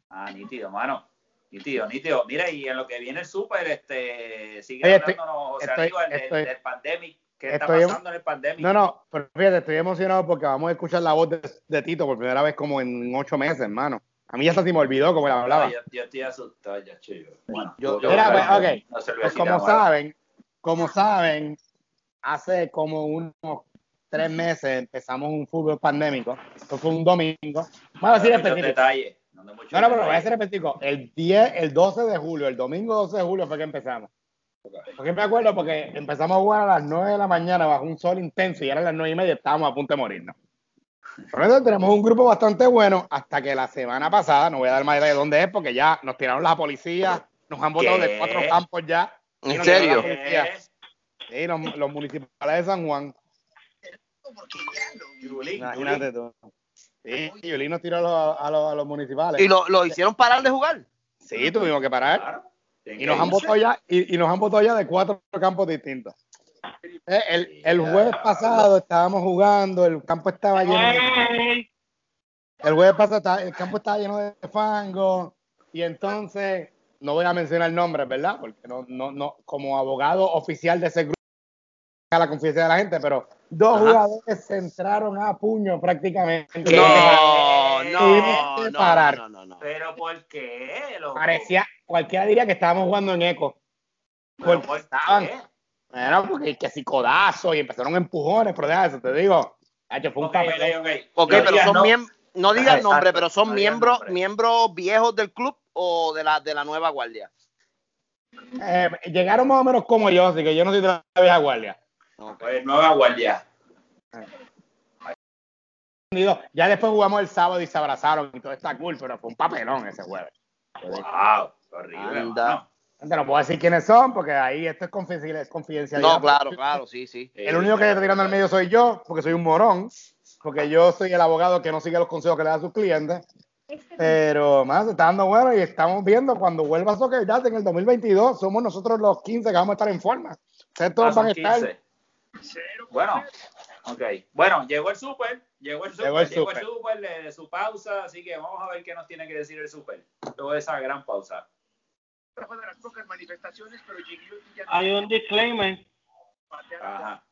Ah, nítido, mano. Nítido, nítido. Mira, y en lo que viene el súper, este, sigue Oye, estoy- hablándonos, José estoy- del, estoy- del pandemic. ¿Qué está pasando en el pandemic? No, no, pero fíjate, estoy emocionado porque vamos a escuchar la voz de, de Tito por primera vez como en ocho meses, hermano. A mí ya se me olvidó cómo él hablaba. Yo, yo estoy asustado ya, chido. Bueno, Yo- Mira, buscar pues, una ok. Pues como saben, como saben, hace como unos tres meses empezamos un fútbol pandémico. Esto fue un domingo. Vamos a No decir específico. No, No, pero voy a ser específico. El 10, el 12 de julio, el domingo 12 de julio fue que empezamos. Porque me acuerdo porque empezamos a jugar a las 9 de la mañana bajo un sol intenso y eran las 9 y media y estábamos a punto de morirnos. Por eso tenemos un grupo bastante bueno hasta que la semana pasada, no voy a dar más detalles de dónde es porque ya nos tiraron la policía, nos han botado ¿Qué? de cuatro campos ya. ¿En serio? Sí, los, los municipales de San Juan. Yulín, Imagínate tú. Sí, Yulín nos tiró a los, a los, a los municipales. ¿Y lo, lo hicieron parar de jugar? Sí, tuvimos que parar. Claro. Y nos han votado ya, y, y nos han votado ya de cuatro campos distintos. Eh, El, el jueves pasado estábamos jugando, el campo estaba lleno de, el jueves pasado estaba- el campo estaba lleno de fango, y entonces, no voy a mencionar nombres, ¿verdad? Porque no, no, no, como abogado oficial de ese grupo, a la confianza de la gente, pero dos Ajá. jugadores se entraron a puño prácticamente. No, no, que no, parar. no, no, no. Pero ¿por qué? loco? Parecía, cualquiera diría que estábamos jugando en eco. ¿Pero porque por estaban- qué? Bueno, porque que si codazo y empezaron empujones, pero deja eso, te digo. Hacho, fue un Ok, papelón. ok, ok. Ok, No pero digas son no. miembros, no digas Exacto, nombre, pero son no miembros, miembros viejos del club o de la, de la nueva guardia. Eh, llegaron más o menos como yo, así que yo no soy de la vieja guardia. Pues nueva guardia. Ya después jugamos el sábado y se abrazaron y todo está cool, pero fue un papelón ese jueves. Wow, horrible. Gente, no puedo decir quiénes son porque ahí esto es confidencial- es. No, claro, claro, sí, sí. El único que está tirando al medio soy yo, porque soy un morón, porque yo soy el abogado que no sigue los consejos que le da a sus clientes. Pero más, se está dando bueno y estamos viendo cuando vuelva a Soccer Dad en el 2022, somos nosotros los 15 que vamos a estar en forma. Ustedes todos Ah, van a estar. 15. Bueno, ok. Bueno, llegó el super, llegó el super, Llegó llegó el el super, de, de su pausa, así que vamos a ver qué nos tiene que decir el super. Luego de esa gran pausa. de las pocas manifestaciones, pero Gigliotti ya Hay un disclaimer. Ajá.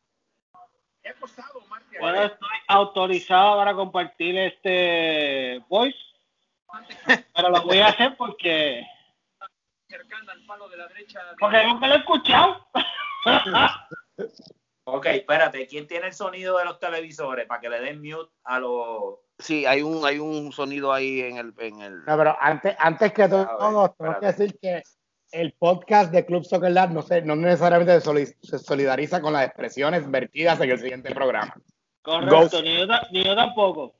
ha costado Bueno, estoy autorizado para compartir este voice, pero lo voy a hacer porque cercana al palo de la derecha. de- porque nunca lo he escuchado. [LAUGHS] [LAUGHS] Ok, espérate, ¿quién tiene el sonido de los televisores para que le den mute a los... Sí, hay un, hay un sonido ahí en el, en el. No, pero antes, antes que todo, ver, tengo que decir que el podcast de Club Soccer Lab no, se, no necesariamente se soli- se solidariza con las expresiones vertidas en el siguiente programa. Correcto, ni yo, ta- ni yo tampoco.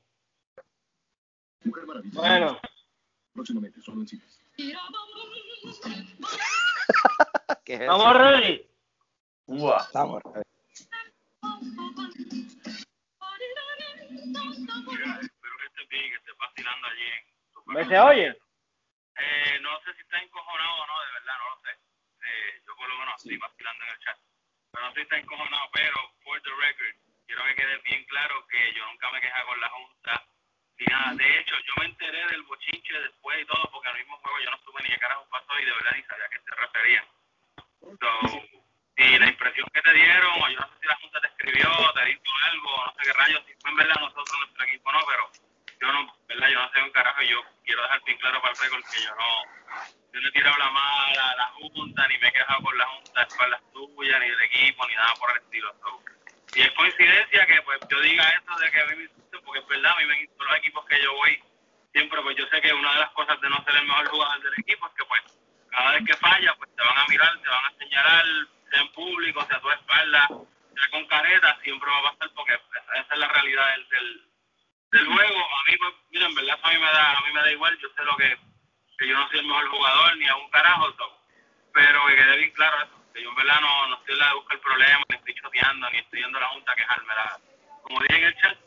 Mujer. Bueno, Próximamente, solo en cines. ¿Qué es eso? ¿estamos ready? Que estés vacilando allí en ¿Me se oye? Eh, no sé si estás encojonado o no, de verdad, no lo sé. Eh, yo por lo menos estoy vacilando en el chat. Pero no sé si estás encojonado, pero, for the record, quiero que quede bien claro que yo nunca me quejé con la Junta ni nada. De hecho, yo me enteré del bochinche después y todo, porque al mismo juego yo no supe ni qué carajo pasó y de verdad ni sabía a qué se referían. So, si la impresión que te dieron, o yo no sé si la Junta te escribió, te dijo algo, no sé qué rayos, si fue en verdad nosotros, nuestro equipo no, pero yo no, verdad, yo no sé un carajo y yo quiero dejar bien claro para el récord que yo no, yo no he tirado la mala a la Junta, ni me he quejado con la Junta de espaldas tuyas, ni del equipo, ni nada por el estilo. Y es coincidencia que pues yo diga esto de que a mí me insulten, porque es verdad, a mí me insultan los equipos que yo voy, siempre pues yo sé que una de las cosas de no ser el mejor jugador del equipo es que pues cada vez que falla pues te van a mirar, te van a señalar, sea en público, sea a tu espalda, sea con careta, siempre va a pasar porque esa, esa es la realidad del, del, del juego. A mí pues, mira, en verdad eso a mí me da, a mí me da igual, yo sé lo que, que yo no soy el mejor jugador ni a un carajo, so, pero que quede bien claro eso, que yo en verdad no, no estoy en la de buscar problemas, ni estoy choteando, ni estoy yendo a la junta a quejarme. La, como dije en el chat,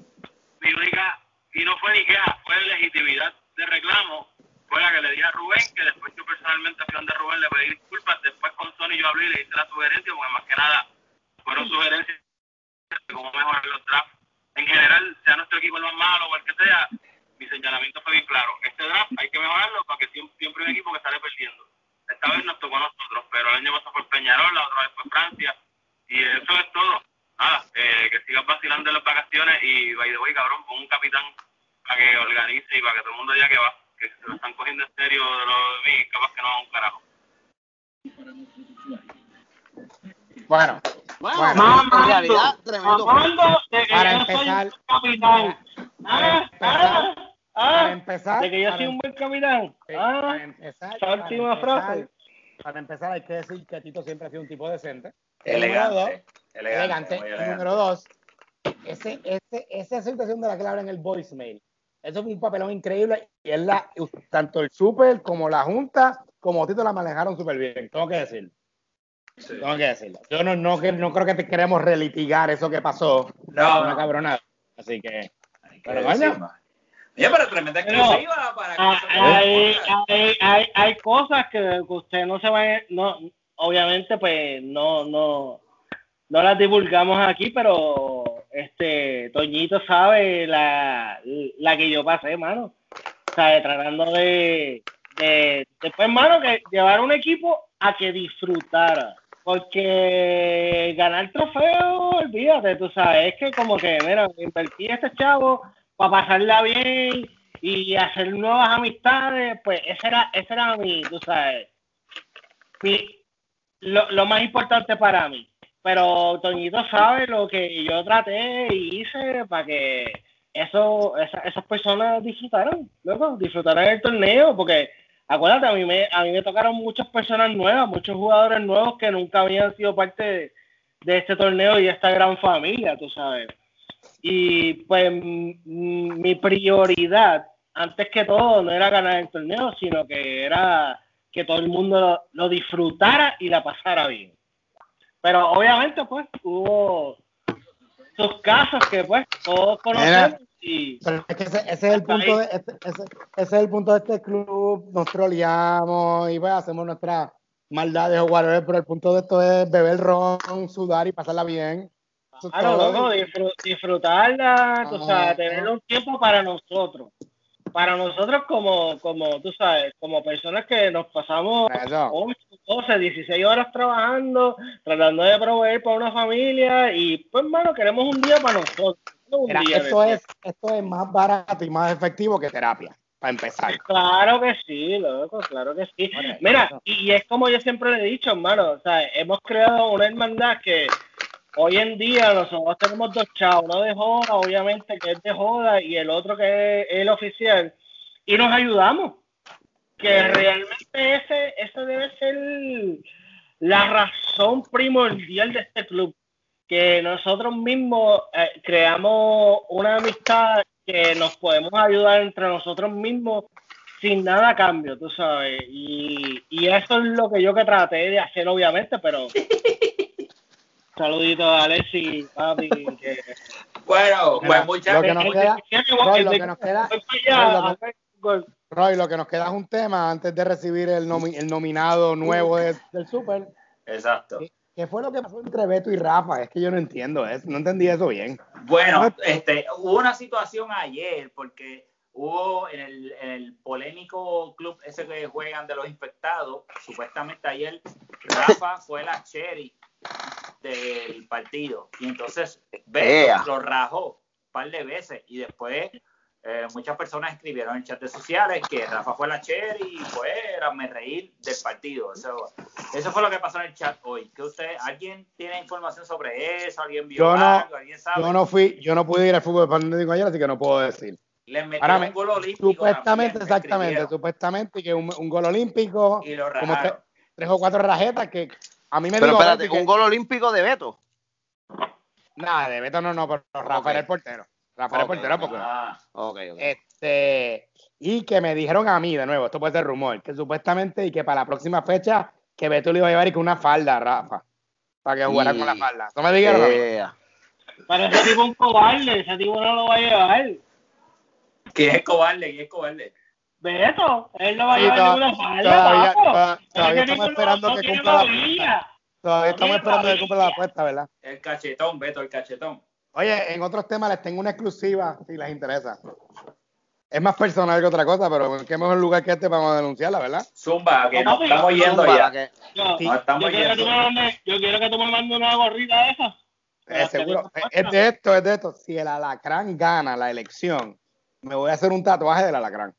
mi única, y no fue ni queja, fue legitimidad de reclamo, fue la que le dije a Rubén, que después yo personalmente fui donde Rubén le pedí disculpas, después con Sony yo hablé y le hice la sugerencia, porque más que nada fueron sugerencias que como cómo mejorar los drafts. En general, sea nuestro equipo el más malo o el que sea, mi señalamiento fue bien claro. Este draft hay que mejorarlo para que siempre, siempre hay un equipo que sale perdiendo. Esta vez nos tocó a nosotros, pero el año pasado fue Peñarol, la otra vez fue Francia, y eso es todo. Nada, eh, que sigas vacilando en las vacaciones y, by the way, cabrón, pon un capitán para que organice y para que todo el mundo diga que va, que se lo están cogiendo en serio de lo de mí, capaz que no va un carajo. Bueno, Bueno, Bueno. Mamando, en de que Para yo empezar- soy un capitán. para Ah, empezar- ah, para ah, empezar, de que yo para soy un buen capitán. Ah, para empezar, para última empezar- frase. Para empezar, hay que decir que Tito siempre ha sido un tipo decente. Elegante. Número dos, Elegante. elegante. Y número dos, ese, ese, esa situación de la que le hablan en el voicemail. Eso fue un papelón increíble y él la, tanto el Super como la Junta como Tito la manejaron súper bien. Tengo que decir. Sí. Tengo que decirlo. Yo no, no, que- no creo que te queremos relitigar eso que pasó. No, una no. cabronada. Así que, Hay que Pero. Oye, pero tremenda exclusiva para que Ah, se hay, hay, hay, hay cosas que que usted no se va a- no obviamente pues no no no las divulgamos aquí pero este Toñito sabe la, la que yo pasé mano o sea, tratando de, de después mano que llevar un equipo a que disfrutara porque ganar trofeo olvídate tú sabes es que como que mira invertí este chavo para pasarla bien y hacer nuevas amistades, pues ese era, ese era mi, tú sabes, mi, lo, lo más importante para mí. Pero Toñito sabe lo que yo traté y hice para que eso, esa- esas personas disfrutaran, luego disfrutaran el torneo, porque acuérdate, a mí me, a mí me tocaron muchas personas nuevas, muchos jugadores nuevos que nunca habían sido parte de, de este torneo y de esta gran familia, tú sabes. Y pues mi prioridad, antes que todo, no era ganar el torneo, sino que era que todo el mundo lo, lo disfrutara y la pasara bien. Pero obviamente, pues, hubo sus casos que, pues, todos conocemos y... pero es que ese, ese es el punto de ese, ese- ese es el punto de este club. Nos troleamos y pues hacemos nuestras maldades o whatever, pero el punto de esto es beber ron, sudar y pasarla bien. Todo. loco, disfr- disfrutarla, Ajá. sabes, tener un tiempo para nosotros. Para nosotros como, como, tú sabes, como personas que nos pasamos Eso. 8, 12, 16 horas trabajando, tratando de proveer para una familia y pues, hermano, queremos un día para nosotros. Esto es, esto es más barato y más efectivo que terapia, para empezar. Claro que sí, loco, claro que sí. Bueno, Mira, eso. y es como yo siempre le he dicho, hermano, o sea, hemos creado una hermandad que hoy en día nosotros tenemos dos chavos, uno de joda, obviamente, que es de joda, y el otro que es el oficial, y nos ayudamos. Que realmente ese, ese debe ser la razón primordial de este club. Que nosotros mismos eh, creamos una amistad que nos podemos ayudar entre nosotros mismos sin nada a cambio, tú sabes. Y, y eso es lo que yo que traté de hacer, obviamente, pero. [LAUGHS] Saludito a Alexi, papi. Que, Bueno, pues muchas lo que nos queda- Roy, lo que nos queda- Roy, lo que- nos es un tema antes de recibir el, nomi- el nominado nuevo de- del Super. Exacto. ¿Qué fue lo que pasó entre Beto y Rafa? Es que yo no entiendo eso, no entendí eso bien. Bueno, este, hubo una situación ayer porque hubo en el, en el polémico club ese que juegan de los infectados, supuestamente ayer Rafa fue la cherry del partido y entonces Beto Ea. lo rajó un par de veces y después eh, muchas personas escribieron en chat sociales que Rafa fue la cherry y fue era me reír del partido. Eso, eso fue lo que pasó en el chat hoy. ¿Que usted, ¿Alguien tiene información sobre eso? ¿Alguien vio Yo no- algo? ¿Alguien sabe? Yo no fui, yo no pude ir al fútbol pandémico ayer, así que no puedo decir. Le metió Ahora me- un gol olímpico. Supuestamente, también, exactamente, supuestamente que un, un gol olímpico, Y lo como rajaron. tres, tres o cuatro rajetas que a mí me Pero espérate, que- un gol olímpico de Beto. Nada, de Beto no, no, pero Rafa era el portero. Rafa era el Ok, portero porque Ah, Ok, ok. Este, y que me dijeron a mí, de nuevo, esto puede ser rumor, que supuestamente y que para la próxima fecha que Beto le iba a llevar y con una falda, Rafa, para que jugara Y- con la falda. No me dijeron. Ea. Pero ese tipo es un cobarde, ese tipo no lo va a llevar. ¿Quién es cobarde? ¿Quién es cobarde? Beto, él no va a llevar ninguna falda, todavía- todavía estamos esperando no que tiene cumpla la babilla. Todavía estamos esperando que cumpla la apuesta, ¿verdad? El cachetón, Beto, el cachetón. Oye, en otros temas les tengo una exclusiva si les interesa. Es más personal que otra cosa, pero qué mejor lugar que este para denunciarla, ¿verdad? Zumba, que nos estamos yendo ya. que- Yo, Sí, Nos estamos yo, quiero que yendo. me mandes, yo quiero que tú me mandes una gorrita de esa. Eh, seguro. Es de esto, es de esto. Si el alacrán gana la elección, me voy a hacer un tatuaje del alacrán.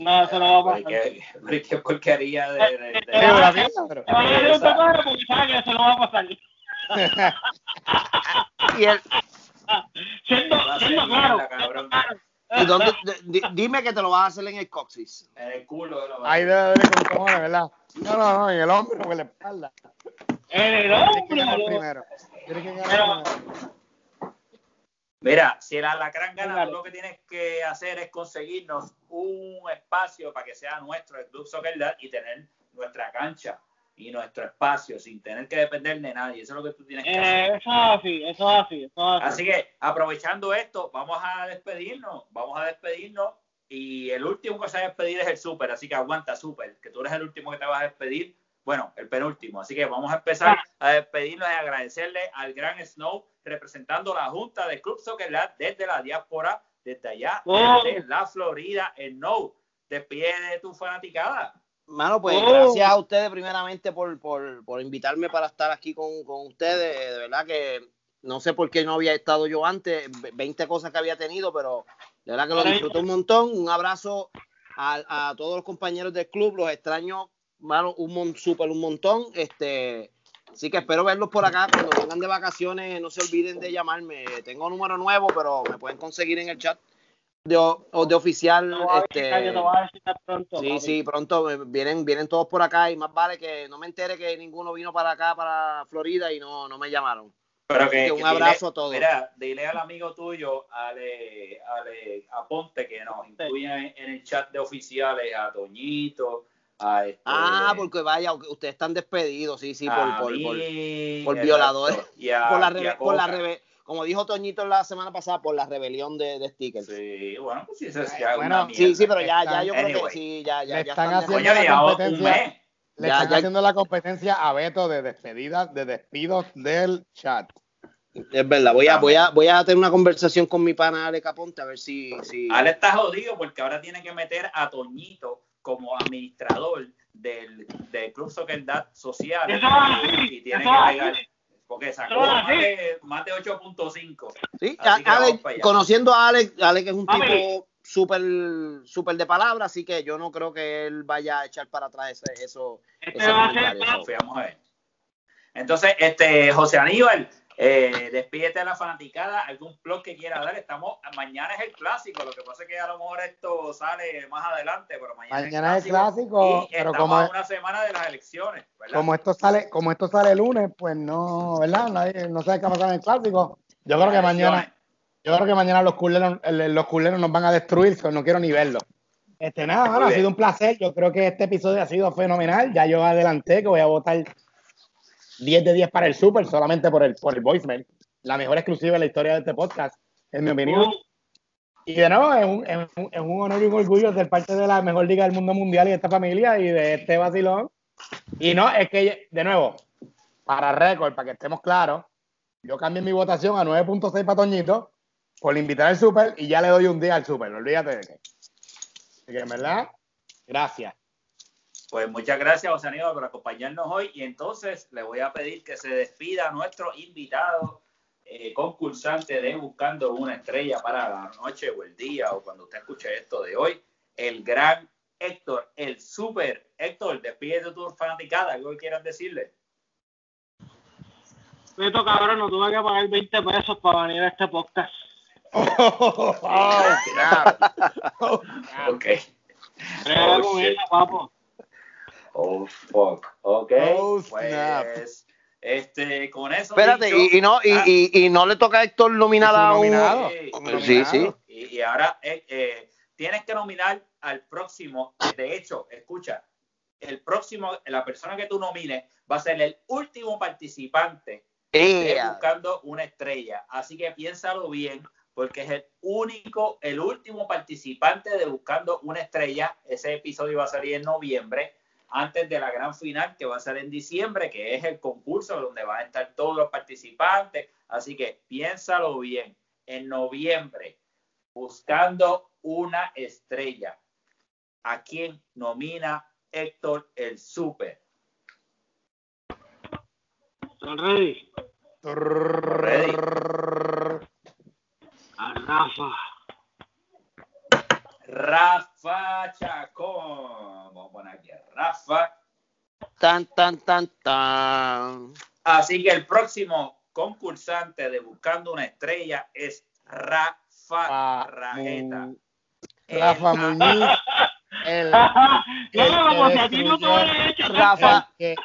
No, eso no va a pasar. Qué, qué porquería de... de- de- pero pero- a hacer un tatuaje porque sabes que eso no va a pasar. y, el- [LAUGHS] Siendo, siendo claro. y dónde- di- dime que te lo vas a hacer en el coxis. En el culo. lo- Ahí debe de con cojones, ¿verdad? No, no, no, en el hombro o en la espalda. En el hombro. primero. Tienes que ganar Pero- primero. Mira, si el alacrán gana, Claro. tú lo que tienes que hacer es conseguirnos un espacio para que sea nuestro, el Club Soccer y tener nuestra cancha y nuestro espacio sin tener que depender de nadie. Eso es lo que tú tienes que hacer. Eh, eso es así, eso es así, eso es así. Así que aprovechando esto, vamos a despedirnos, vamos a despedirnos y el último que se va a despedir es el Super, así que aguanta Super, que tú eres el último que te vas a despedir, bueno, el penúltimo, así que vamos a empezar a despedirnos y agradecerle al gran Snow representando la Junta del Club Soccer Lab desde la diáspora, desde allá, Oh. desde la Florida, Snow, despide de tu fanaticada. Mano, pues Oh. gracias a ustedes primeramente por, por, por invitarme para estar aquí con, con ustedes. De verdad que no sé por qué no había estado yo antes, ve- 20 cosas que había tenido, pero de verdad que lo disfruté un montón. Un abrazo a, a todos los compañeros del club, los extraño, mano, un mon, súper un montón. Este, así que espero verlos por acá cuando vengan de vacaciones. No se olviden de llamarme. Tengo número nuevo, pero me pueden conseguir en el chat de, o- de oficial. A este, visitar, yo te voy a visitar pronto. Sí, papi. sí, pronto eh, vienen, vienen todos por acá y más vale que no me entere que ninguno vino para acá, para Florida y no, no me llamaron. Pero Así que, que un que abrazo dile- a todos. Mira, dile al amigo tuyo, Ale, Ale Aponte, que nos incluya en, en el chat de oficiales a Toñito, a este, Ah, porque vaya, ustedes están despedidos, sí, sí, por, a por, por, por violadores. y a- [LAUGHS] por la, y a rebe- por la rebe- como dijo Toñito la semana pasada, por la rebelión de, de stickers. Sí, Sí, bueno, pues sí, eso es ya bueno, una mierda. sí, pero ya, ya yo creo Anyway. que sí, ya, ya, ya están están haciendo- Coño, un competencia. mes. Le Ya, están ya- haciendo la competencia a Beto de despedidas, de despidos del chat. Es verdad, voy a, voy a, voy a tener una conversación con mi pana Ale Caponte a ver si, si... Ale está jodido porque ahora tiene que meter a Toñito como administrador del, del Club Soccer Dad Social. Y tiene eso que así. Porque sacó más de, más de 8.5. Sí, Así que a- Ale- vamos para allá. conociendo a Alex, Alex es un tipo súper súper de palabra, así que yo no creo que él vaya a echar para atrás ese, eso. Este ese va a ser. Entonces, este, José Aníbal, eh, despídete de la fanaticada, algún blog que quiera dar. Estamos, mañana es el clásico, lo que pasa es que a lo mejor esto sale más adelante, pero mañana, Mañana es el clásico, y pero estamos como a una semana de las elecciones, ¿verdad? Como esto sale, como esto sale el lunes, pues no, ¿verdad? Nadie, no sabe qué va a pasar en el clásico. Yo creo que mañana, yo creo que mañana los culeros, los culeros nos van a destruir, no quiero ni verlo. Este, nada, bueno, ha sido un placer. Yo creo que este episodio ha sido fenomenal. Ya yo adelanté que voy a votar 10 de 10 para el Super, solamente por el, por el voicemail. La mejor exclusiva de la historia de este podcast, en mi opinión. Y de nuevo, es un, es, un, es un honor y un orgullo ser parte de la mejor liga del mundo mundial y de esta familia y de este vacilón. Y no, es que, de nuevo, para récord, para que estemos claros, yo cambié mi votación a 9.6 para Toñito por invitar al Super y ya le doy un día al Super, olvídate de que. Así que, en verdad, gracias. Pues muchas gracias, José Aníbal, por acompañarnos hoy. Y entonces le voy a pedir que se despida a nuestro invitado eh, concursante de Buscando una Estrella para la noche o el día o cuando usted escuche esto de hoy, el gran Héctor, el super Héctor. Despide de tu fanaticada, algo que quieran decirle. Beto, cabrón, no tuve que pagar 20 pesos para venir a este podcast. [LAUGHS] Oh. [LAUGHS] Ok. Oh, con shit. ella, papo. Oh, fuck. Ok. Oh, snap. pues, este, con eso. Espérate, dicho- y, y no, y, Ah. y, y no le toca a Héctor nominar a un. nominado. Sí, Sí. Y, y ahora eh, eh, tienes que nominar al próximo. De hecho, escucha, el próximo, la persona que tú nomines va a ser el último participante de Ea. Buscando una Estrella. Así que piénsalo bien, porque es el único, el último participante de Buscando una Estrella. Ese episodio va a salir en noviembre. Antes de la gran final que va a ser en diciembre, que es el concurso donde van a estar todos los participantes. Así que piénsalo bien. En noviembre, buscando una estrella. ¿A quién nomina Héctor el Super? ¿Están ready? Ready. A Rafa. Rafa Chacón. Rafa. Tan, tan, tan, tan. Así que el próximo concursante de Buscando una Estrella es Rafa Ah, Rajeta. Mu- Rafa El- Muñiz. El, Rafa. el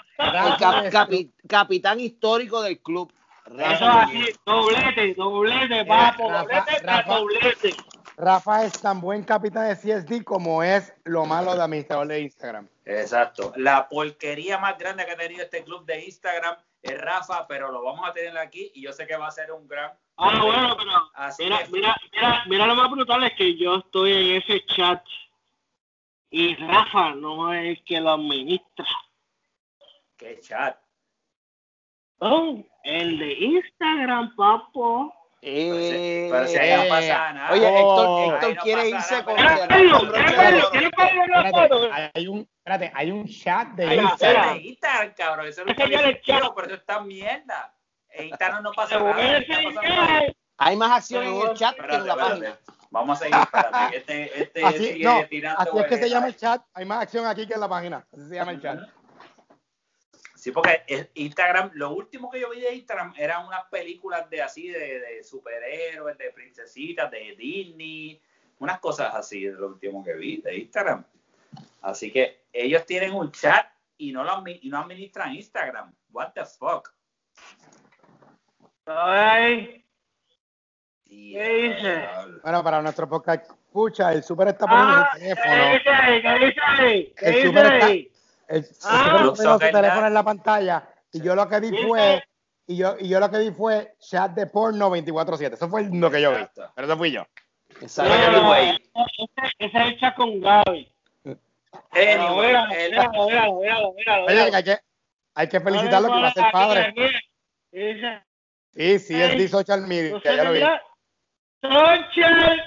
capi- capitán histórico del club. Eso Rafa es Muñiz. así, doblete, doblete, papo, Rafa, doblete, Rafa. doblete. Rafa es tan buen capitán de CSD como es lo malo de administrador de Instagram. Exacto. La porquería más grande que ha tenido este club de Instagram es Rafa, pero lo vamos a tener aquí y yo sé que va a ser un gran. Ah, bueno, pero Así mira, que- mira, mira, mira lo más brutal es que yo estoy en ese chat y Rafa no es el que lo administra. Qué chat. Oh, el de Instagram, papo. Eh, Pero si ahí no pasa nada. Oye, Héctor, Oh. Héctor no quiere irse nada, con hay un, espérate, hay un chat de Hay Mira, un Instagram. chat mira. de Instagram, cabrón. Eso chido, pero eso está mierda. En Instagram no pasa nada. Hay más acción en el chat que en la página. Vamos a seguir, que Este, este [LAUGHS] Así, sigue no, tirando así es que se llama el chat. Hay más acción aquí que en la página. Así se llama el chat. Sí, porque el Instagram, lo último que yo vi de Instagram eran unas películas de así, de, de superhéroes, de princesitas, de Disney, unas cosas así, de lo último que vi de Instagram. Así que ellos tienen un chat y no, lo, y no administran Instagram. What the fuck? Ay, Diablo. dice? Bueno, para nuestro podcast, escucha, el super está poniendo Ah, su ¿qué teléfono. dice ahí? ¿Qué dice ahí? ¿Qué El dice super está- ahí? El, el Ah. Soccer teléfono en la pantalla. Y yo lo que vi fue. Y yo, y yo lo que vi fue chat de porno 24-7. Eso fue lo que yo vi. Pero eso fui yo. Exacto. Anyway. Ese ese es el chat con Gaby. Míralo, el- míralo, míralo, míralo, hay que, hay que felicitarlo que va a ser padre. Sí, sí, es de social media. no Ya lo vi. Social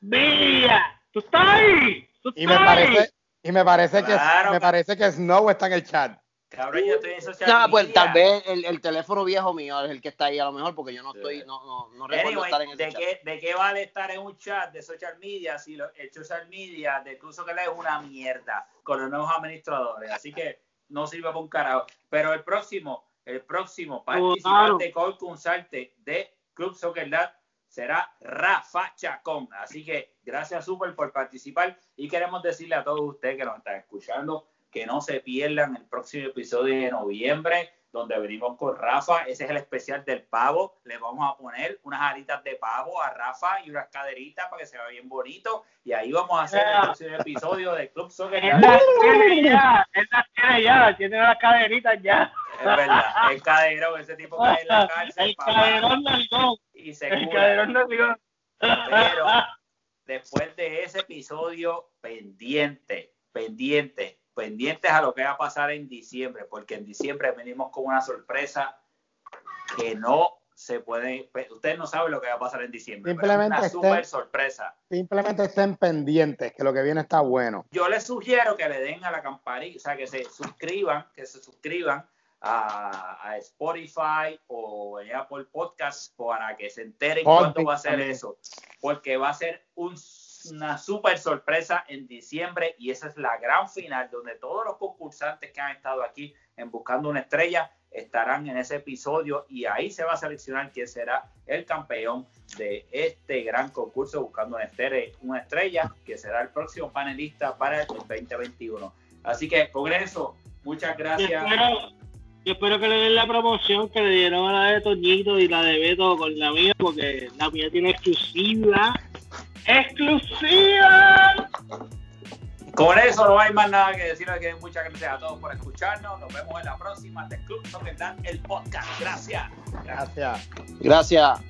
Media. ¿Tú estás ahí? ¿Tú Y me estás ahí? parece, y me parece que Claro, me ca- parece que Snow está en el chat. cabrón, yo estoy en social No, pues media. tal vez el, el teléfono viejo mío es el que está ahí a lo mejor porque yo no estoy, no, no, no recuerdo Anyway, estar en ese ¿de, chat. qué, ¿de qué vale estar en un chat de social media si lo- el social media de Club que es una mierda con los nuevos administradores? Así que no sirve para un carajo. Pero el próximo, el próximo participante concursante de Club Soccer Dad será Rafa Chacón. Así que gracias Super por participar y queremos decirle a todos ustedes que nos están escuchando que no se pierdan el próximo episodio de noviembre donde venimos con Rafa. Ese es el especial del pavo. Le vamos a poner unas alitas de pavo a Rafa y unas caderitas para que se vea bien bonito. Y ahí vamos a hacer el próximo episodio de Club Soccer. Él las tiene ya, él las tiene ya, tiene las caderitas ya. Es verdad, el caderón, ese tipo cae en la cárcel El papá, caderón nalgón, y se el cura. caderón nalgón. Pero después de ese episodio, pendiente, pendiente, pendientes a lo que va a pasar en diciembre, porque en diciembre venimos con una sorpresa que no se puede, ustedes no saben lo que va a pasar en diciembre, pero es Simplemente una estén- super sorpresa. Simplemente estén pendientes, que lo que viene está bueno. Yo les sugiero que le den a la campanita, o sea, que se suscriban, que se suscriban a, a Spotify o en Apple Podcast para que se enteren cuándo va a ser eso. Porque va a ser un- una super sorpresa en diciembre y esa es la gran final donde todos los concursantes que han estado aquí en Buscando una Estrella estarán en ese episodio y ahí se va a seleccionar quién será el campeón de este gran concurso Buscando una Estrella, una estrella que será el próximo panelista para el 2021. Así que con eso, muchas gracias. espero, y espero que le den la promoción que le dieron a la de Toñito y la de Beto con la mía, porque la mía tiene exclusiva. ¡Exclusiva! Con eso no hay más nada que decir. Que muchas gracias a todos por escucharnos. Nos vemos en la próxima de Club el podcast. Gracias. Gracias. Gracias.